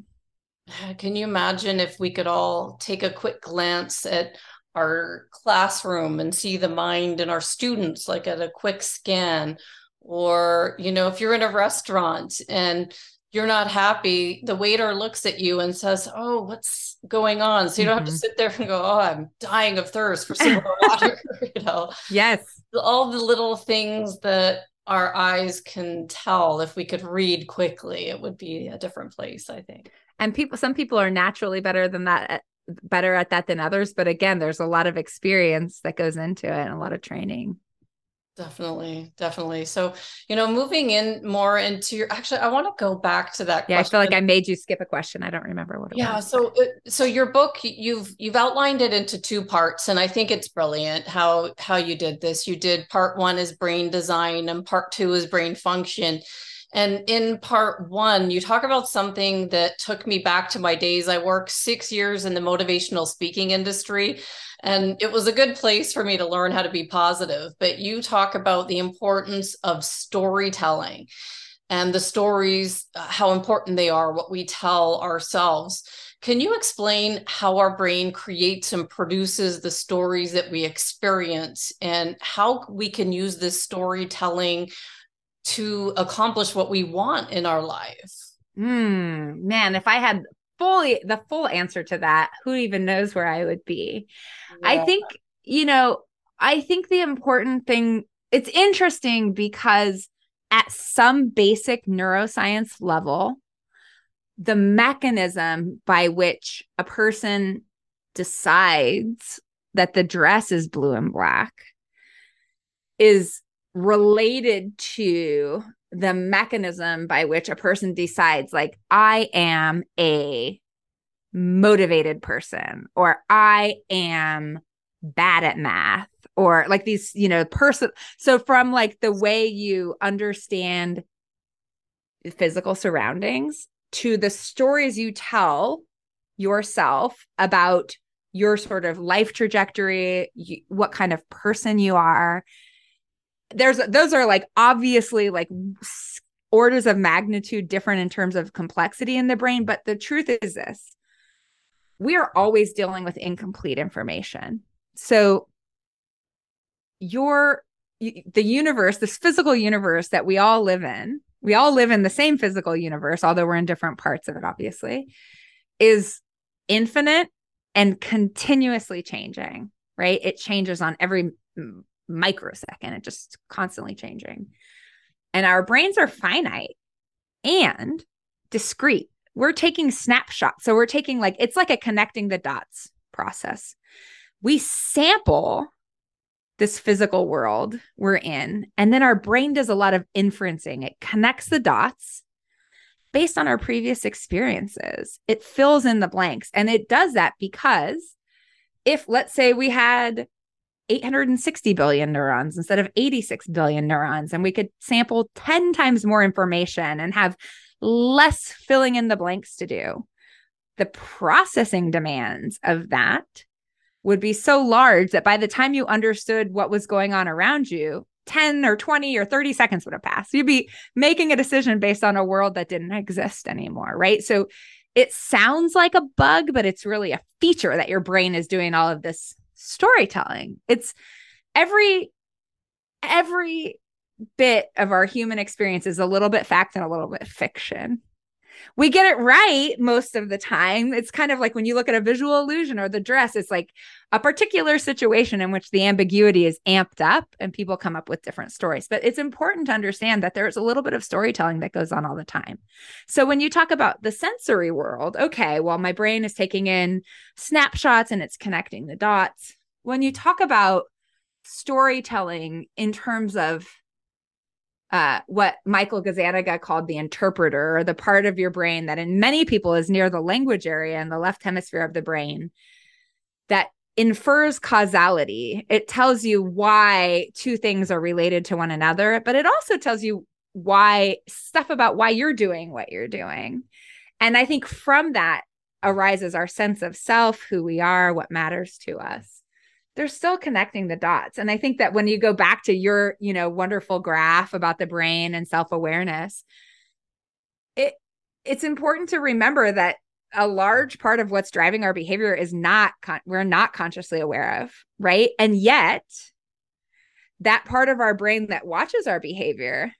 Can you imagine if we could all take a quick glance at our classroom and see the mind in our students, like at a quick scan? Or, you know, if you're in a restaurant and you're not happy, the waiter looks at you and says, Oh, what's going on? So you don't mm-hmm. have to mm-hmm. sit there and go, Oh, I'm dying of thirst for [laughs] some water. [laughs] you know? Yes. All the little things that our eyes can tell if we could read quickly it would be a different place i think. And people some people are naturally better than that eh, better at that than others but again there's a lot of experience that goes into it and a lot of training Definitely, definitely. So, you know, moving in more into your actually, I want to go back to that. Yeah, question. I feel like I made you skip a question. I don't remember what it yeah, was. Yeah. So, uh, so your book, you've you've outlined it into two parts, and I think it's brilliant how how you did this. You did part one is brain design, and part two is brain function. And in part one, you talk about something that took me back to my days. I worked six years in the motivational speaking industry. And it was a good place for me to learn how to be positive. But you talk about the importance of storytelling and the stories, uh, how important they are, what we tell ourselves. Can you explain how our brain creates and produces the stories that we experience and how we can use this storytelling to accomplish what we want in our life? Mm, man, if I had fully the full answer to that, who even knows where I would be? Yeah. I think, you know, I think the important thing, it's interesting because at some basic neuroscience level, the mechanism by which a person decides that the dress is blue and black is related to the mechanism by which a person decides like i am a motivated person or i am bad at math or like these you know person so from like the way you understand physical surroundings to the stories you tell yourself about your sort of life trajectory you, what kind of person you are there's those are like obviously like orders of magnitude different in terms of complexity in the brain but the truth is this we are always dealing with incomplete information so your the universe, this physical universe that we all live in, we all live in the same physical universe, although we're in different parts of it, obviously, is infinite and continuously changing, right? It changes on every microsecond, it just constantly changing. And our brains are finite and discrete. We're taking snapshots. So we're taking like, it's like a connecting the dots process. We sample this physical world we're in. And then our brain does a lot of inferencing. It connects the dots based on our previous experiences. It fills in the blanks. And it does that because if, let's say, we had 860 billion neurons instead of 86 billion neurons, and we could sample 10 times more information and have less filling in the blanks to do, the processing demands of that would be so large that by the time you understood what was going on around you, 10 or 20 or 30 seconds would have passed. You'd be making a decision based on a world that didn't exist anymore, right? So it sounds like a bug, but it's really a feature that your brain is doing all of this storytelling. It's every every bit of our human experience is a little bit fact and a little bit fiction we get it right most of the time. It's kind of like when you look at a visual illusion or the dress, it's like a particular situation in which the ambiguity is amped up and people come up with different stories. But it's important to understand that there's a little bit of storytelling that goes on all the time. So when you talk about the sensory world, okay, well, my brain is taking in snapshots and it's connecting the dots. When you talk about storytelling in terms of uh, what Michael Gazzaniga called the interpreter, or the part of your brain that in many people is near the language area in the left hemisphere of the brain that infers causality. It tells you why two things are related to one another, but it also tells you why stuff about why you're doing what you're doing. And I think from that arises our sense of self, who we are, what matters to us they're still connecting the dots. And i think that when you go back to your you know wonderful graph about the brain and self-awareness it it's important to remember that a large part of what's driving our behavior is not con- we're not consciously aware of right? And yet that part of our brain that watches our behavior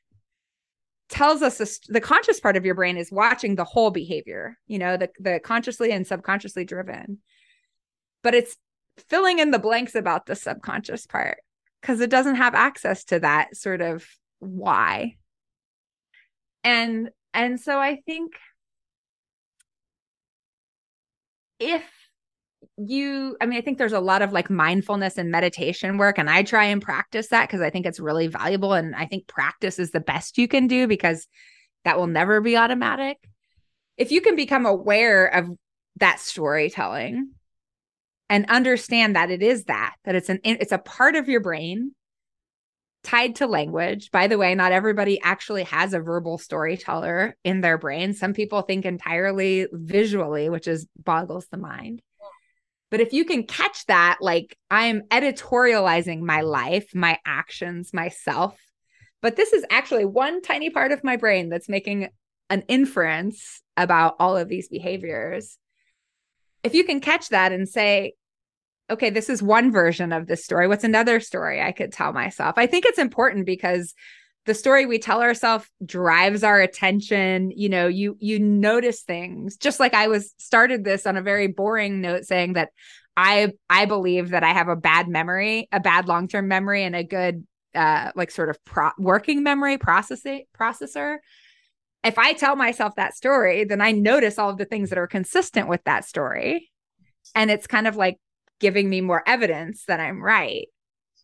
tells us the conscious part of your brain is watching the whole behavior you know the the consciously and subconsciously driven. But it's filling in the blanks about the subconscious part because it doesn't have access to that sort of why. And and so i think if you i mean i think there's a lot of like mindfulness and meditation work and i try and practice that because i think it's really valuable and i think practice is the best you can do because that will never be automatic. If you can become aware of that storytelling and understand that it is that that it's an it's a part of your brain tied to language. By the way not everybody actually has a verbal storyteller in their brain. Some people think entirely visually which is boggles the mind. But if you can catch that like i'm editorializing my life my actions myself but this is actually one tiny part of my brain that's making an inference about all of these behaviors if you can catch that and say, okay, this is one version of this story. What's another story I could tell myself? I think it's important because the story we tell ourselves drives our attention you know you you notice things just like i was started this on a very boring note saying that i i believe that i have a bad memory a bad long-term memory and a good uh like sort of pro- working memory processing processor if I tell myself that story, then I notice all of the things that are consistent with that story. And it's kind of like giving me more evidence that I'm right.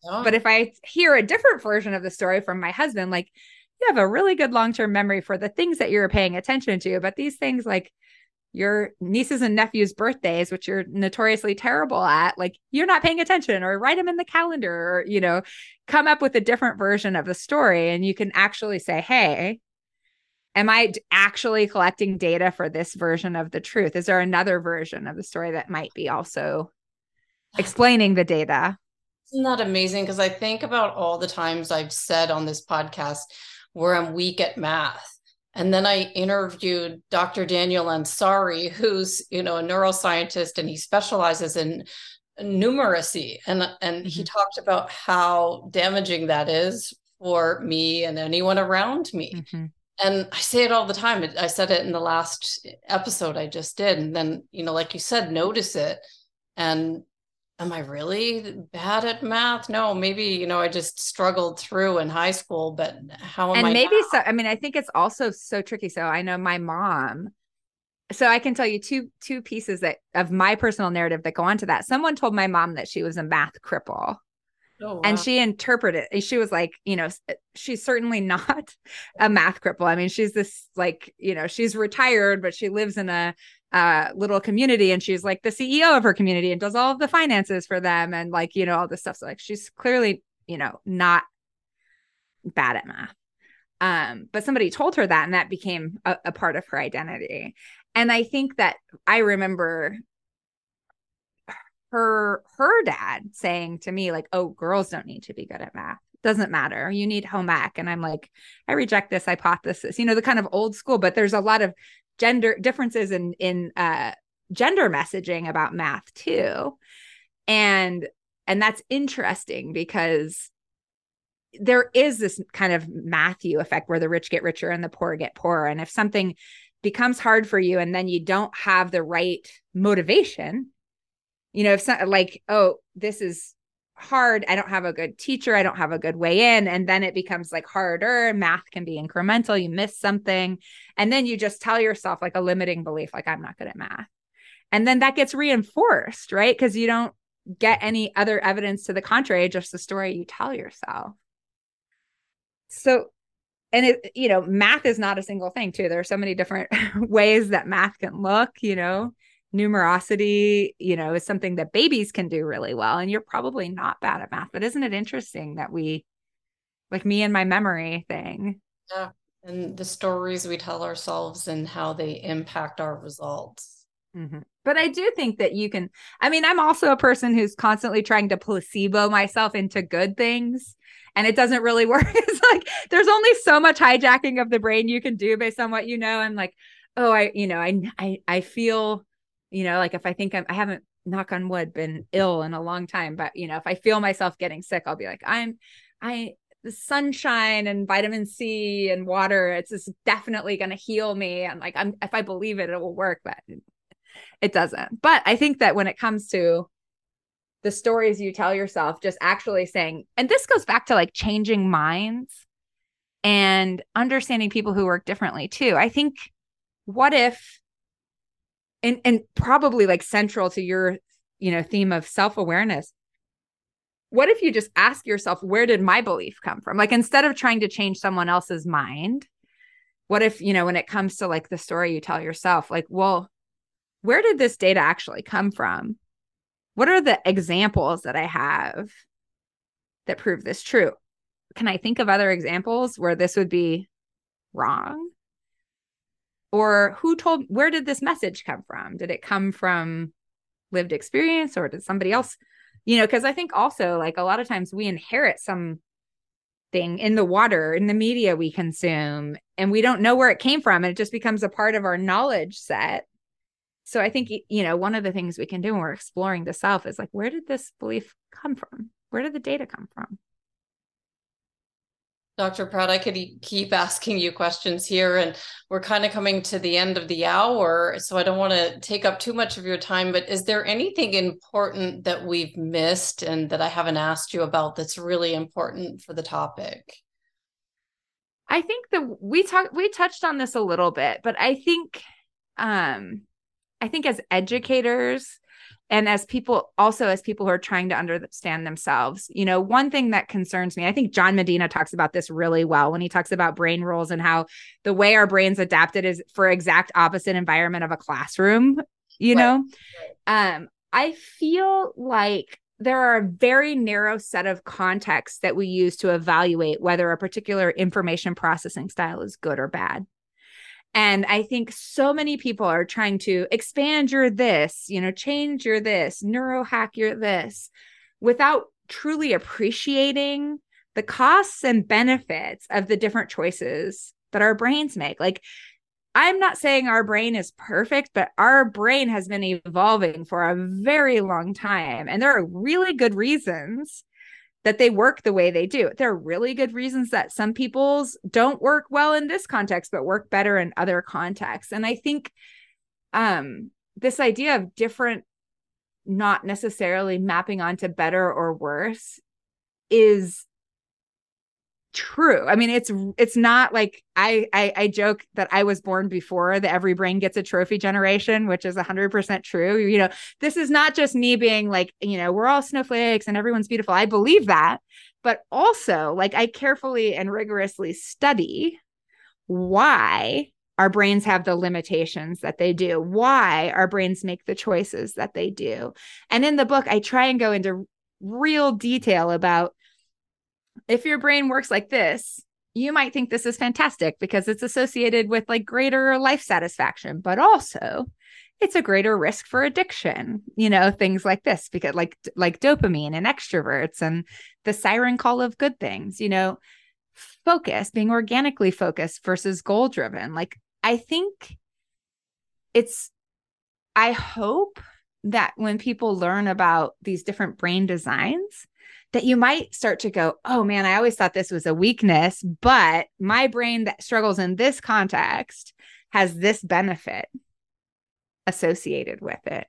Oh. But if I hear a different version of the story from my husband, like, you have a really good long term memory for the things that you're paying attention to, but these things like your nieces and nephews' birthdays, which you're notoriously terrible at, like you're not paying attention or write them in the calendar or, you know, come up with a different version of the story. And you can actually say, hey, am I actually collecting data for this version of the truth? Is there another version of the story that might be also explaining the data? Isn't that amazing? Because I think about all the times I've said on this podcast where I'm weak at math. And then I interviewed Dr. Daniel Ansari, who's, you know, a neuroscientist and he specializes in numeracy and and mm-hmm. he talked about how damaging that is for me and anyone around me mm-hmm. And i say it all the time i said it in the last episode i just did and then you know like you said notice it and am i really bad at math no maybe you know i just struggled through in high school but how am I? and I maybe now? so i mean i think it's also so tricky so i know my mom so I can tell you two two pieces that of my personal narrative that go on to that. Someone told my mom that she was a math cripple. Oh, wow. And she interpreted she was like, you know, she's certainly [laughs] not a math cripple. I mean, she's this like, you know, she's retired, but she lives in a uh, little community and she's like the CEO of her community and does all of the finances for them and like, you know, all this stuff. So like she's clearly, you know, not bad at math. Um, but somebody told her that and that became a, a part of her identity and i think that i remember her her dad saying to me like oh girls don't need to be good at math. Doesn't matter. You need home ec. And i'm like i reject this hypothesis. You know the kind of old school but there's a lot of gender differences in in uh gender messaging about math too. And and that's interesting because there is this kind of Matthew effect where the rich get richer and the poor get poorer. And if something becomes hard for you and then you don't have the right motivation you know if some, like oh this is hard i don't have a good teacher i don't have a good way in and then it becomes like harder math can be incremental you miss something and then you just tell yourself like a limiting belief like i'm not good at math. And then that gets reinforced right? Because you don't get any other evidence to the contrary just the story you tell yourself. So and it you know math is not a single thing too. There are so many different [laughs] ways that math can look you know numerosity you know is something that babies can do really well and you're probably not bad at math but isn't it interesting that we like me and my memory thing yeah and the stories we tell ourselves and how they impact our results mm-hmm. but i do think that you can i mean i'm also a person who's constantly trying to placebo myself into good things and it doesn't really [laughs] work. It's like there's only so much hijacking of the brain you can do based on what you know. I'm like, oh, I, you know, I, I, I feel, you know, like if I think I'm, I haven't knock on wood been mm. ill in a long time, but you know, if I feel myself getting sick, I'll be like, I'm, I, the sunshine and vitamin C and water, it's just definitely going to heal me. And like, I'm, if I believe it, it will work, but it doesn't. But I think that when it comes to the stories you tell yourself, just actually saying, and this goes back to like changing minds and understanding people who work differently too. I think, what if, and and probably like central to your, you know, theme of self awareness. What if you just ask yourself, where did my belief come from? Like instead of trying to change someone else's mind, what if, you know, when it comes to like the story you tell yourself, like, well, where did this data actually come from? what are the examples that I have that prove this true? Can I think of other examples where this would be wrong? Or who told, where did this message come from? Did it come from lived experience or did somebody else, you know? Because I think also, like, a lot of times we inherit some thing in the water, in the media we consume, and we don't know where it came from. And it just becomes a part of our knowledge set so i think you know one of the things we can do when we're exploring the self is like where did this belief come from where did the data come from Dr. Prat, I could keep asking you questions here, and we're kind of coming to the end of the hour. So I don't want to take up too much of your time, but is there anything important that we've missed and that I haven't asked you about that's really important for the topic? I think that we talked we touched on this a little bit, but I think um I think as educators and as people also as people who are trying to understand themselves, you know, one thing that concerns me, I think John Medina talks about this really well when he talks about brain rules and how the way our brains adapted is for exact opposite environment of a classroom, you right. know. Um I feel like there are a very narrow set of contexts that we use to evaluate whether a particular information processing style is good or bad. And I think so many people are trying to expand your this, you know, change your this, neurohack your this without truly appreciating the costs and benefits of the different choices that our brains make. Like I'm not saying our brain is perfect, but our brain has been evolving for a very long time. And there are really good reasons that they work the way they do. There are really good reasons that some people's don't work well in this context, but work better in other contexts. And I think um, this idea of different not necessarily mapping onto better or worse is true. I mean, it's it's not like I, I I joke that I was born before the every brain gets a trophy generation, which is 100% true. You know, this is not just me being like, you know, we're all snowflakes and everyone's beautiful. I believe that, but also like I carefully and rigorously study why our brains have the limitations that they do, why our brains make the choices that they do. And in the book, I try and go into real detail about if your brain works like this, you might think this is fantastic because it's associated with like greater life satisfaction, but also it's a greater risk for addiction, you know, things like this because like like dopamine and extroverts and the siren call of good things, you know, focus, being organically focused versus goal driven. Like I think it's I hope that when people learn about these different brain designs, that you might start to go, oh man, I always thought this was a weakness, but my brain that struggles in this context has this benefit associated with it.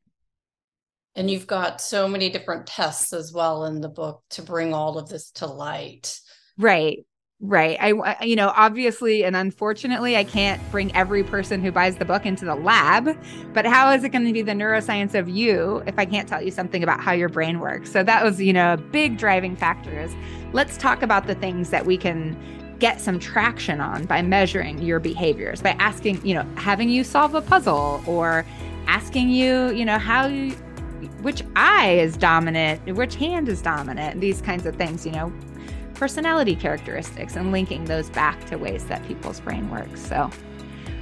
And you've got so many different tests as well in the book to bring all of this to light. Right. Right. I, you know, obviously and unfortunately, I can't bring every person who buys the book into the lab, but how is it going to be the neuroscience of you if I can't tell you something about how your brain works? So that was, you know, a big driving factor is let's talk about the things that we can get some traction on by measuring your behaviors, by asking, you know, having you solve a puzzle or asking you, you know, how you, which eye is dominant, which hand is dominant, these kinds of things, you know, personality characteristics and linking those back to ways that people's brain works. So,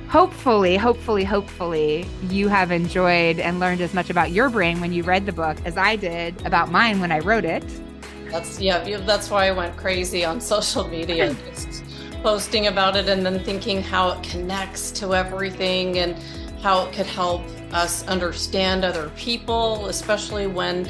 hopefully, hopefully, hopefully, you have enjoyed and learned as much about your brain when you read the book as I did about mine when I wrote it. That's yeah, that's why I went crazy on social media, [laughs] just posting about it and then thinking how it connects to everything and how it could help us understand other people, especially when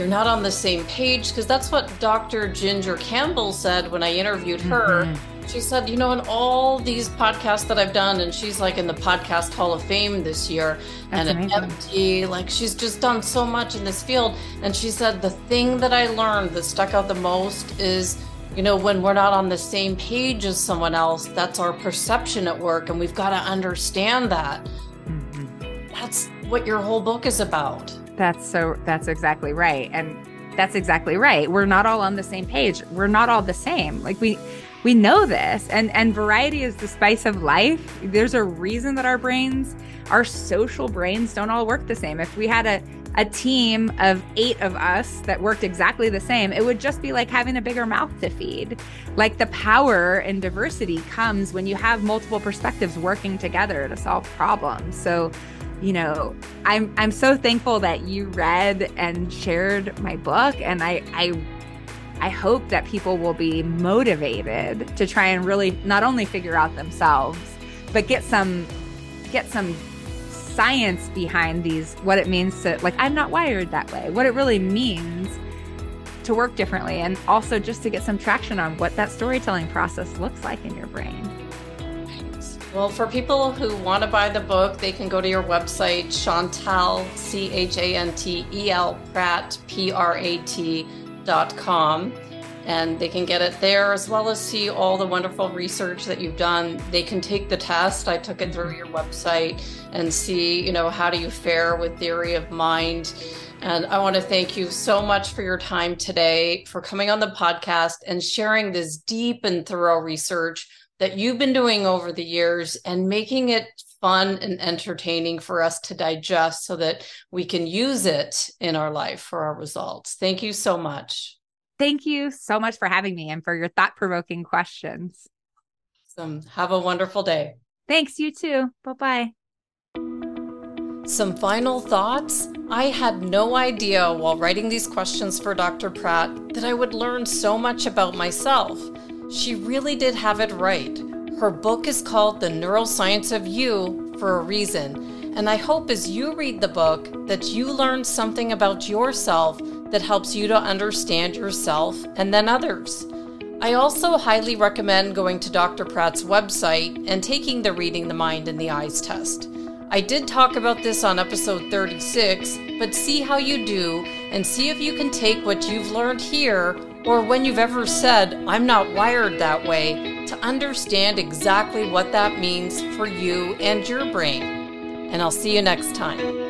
you're not on the same page because that's what Dr. Ginger Campbell said when I interviewed her. Mm-hmm. She said, you know, in all these podcasts that I've done, and she's like in the podcast Hall of Fame this year, that's and an MD, like she's just done so much in this field. And she said, the thing that I learned that stuck out the most is, you know, when we're not on the same page as someone else, that's our perception at work, and we've got to understand that. Mm-hmm. That's what your whole book is about. That's so that's exactly right. And that's exactly right. We're not all on the same page. We're not all the same. Like we we know this and and variety is the spice of life. There's a reason that our brains, our social brains don't all work the same. If we had a a team of eight of us that worked exactly the same, it would just be like having a bigger mouth to feed. Like the power and diversity comes when you have multiple perspectives working together to solve problems. So you know, I'm I'm so thankful that you read and shared my book and I I I hope that people will be motivated to try and really not only figure out themselves, but get some get some science behind these what it means to like I'm not wired that way. What it really means to work differently and also just to get some traction on what that storytelling process looks like in your brain. Well, for people who want to buy the book, they can go to your website, Chantel, C H A N T E L, Prat, P R A T dot com. And they can get it there as well as see all the wonderful research that you've done. They can take the test. I took it through your website and see, you know, how do you fare with theory of mind. And I want to thank you so much for your time today, for coming on the podcast and sharing this deep and thorough research that you've been doing over the years and making it fun and entertaining for us to digest so that we can use it in our life for our results. Thank you so much. Thank you so much for having me and for your thought provoking questions. Awesome. Have a wonderful day. Thanks, you too. Bye bye. Some final thoughts. I had no idea while writing these questions for Dr. Prat that I would learn so much about myself. She really did have it right. Her book is called The Neuroscience of You for a reason. And I hope as you read the book that you learn something about yourself that helps you to understand yourself and then others. I also highly recommend going to Dr. Prat's website and taking the Reading the Mind and the Eyes test. I did talk about this on episode 36, but see how you do and see if you can take what you've learned here or when you've ever said, I'm not wired that way, to understand exactly what that means for you and your brain. And I'll see you next time.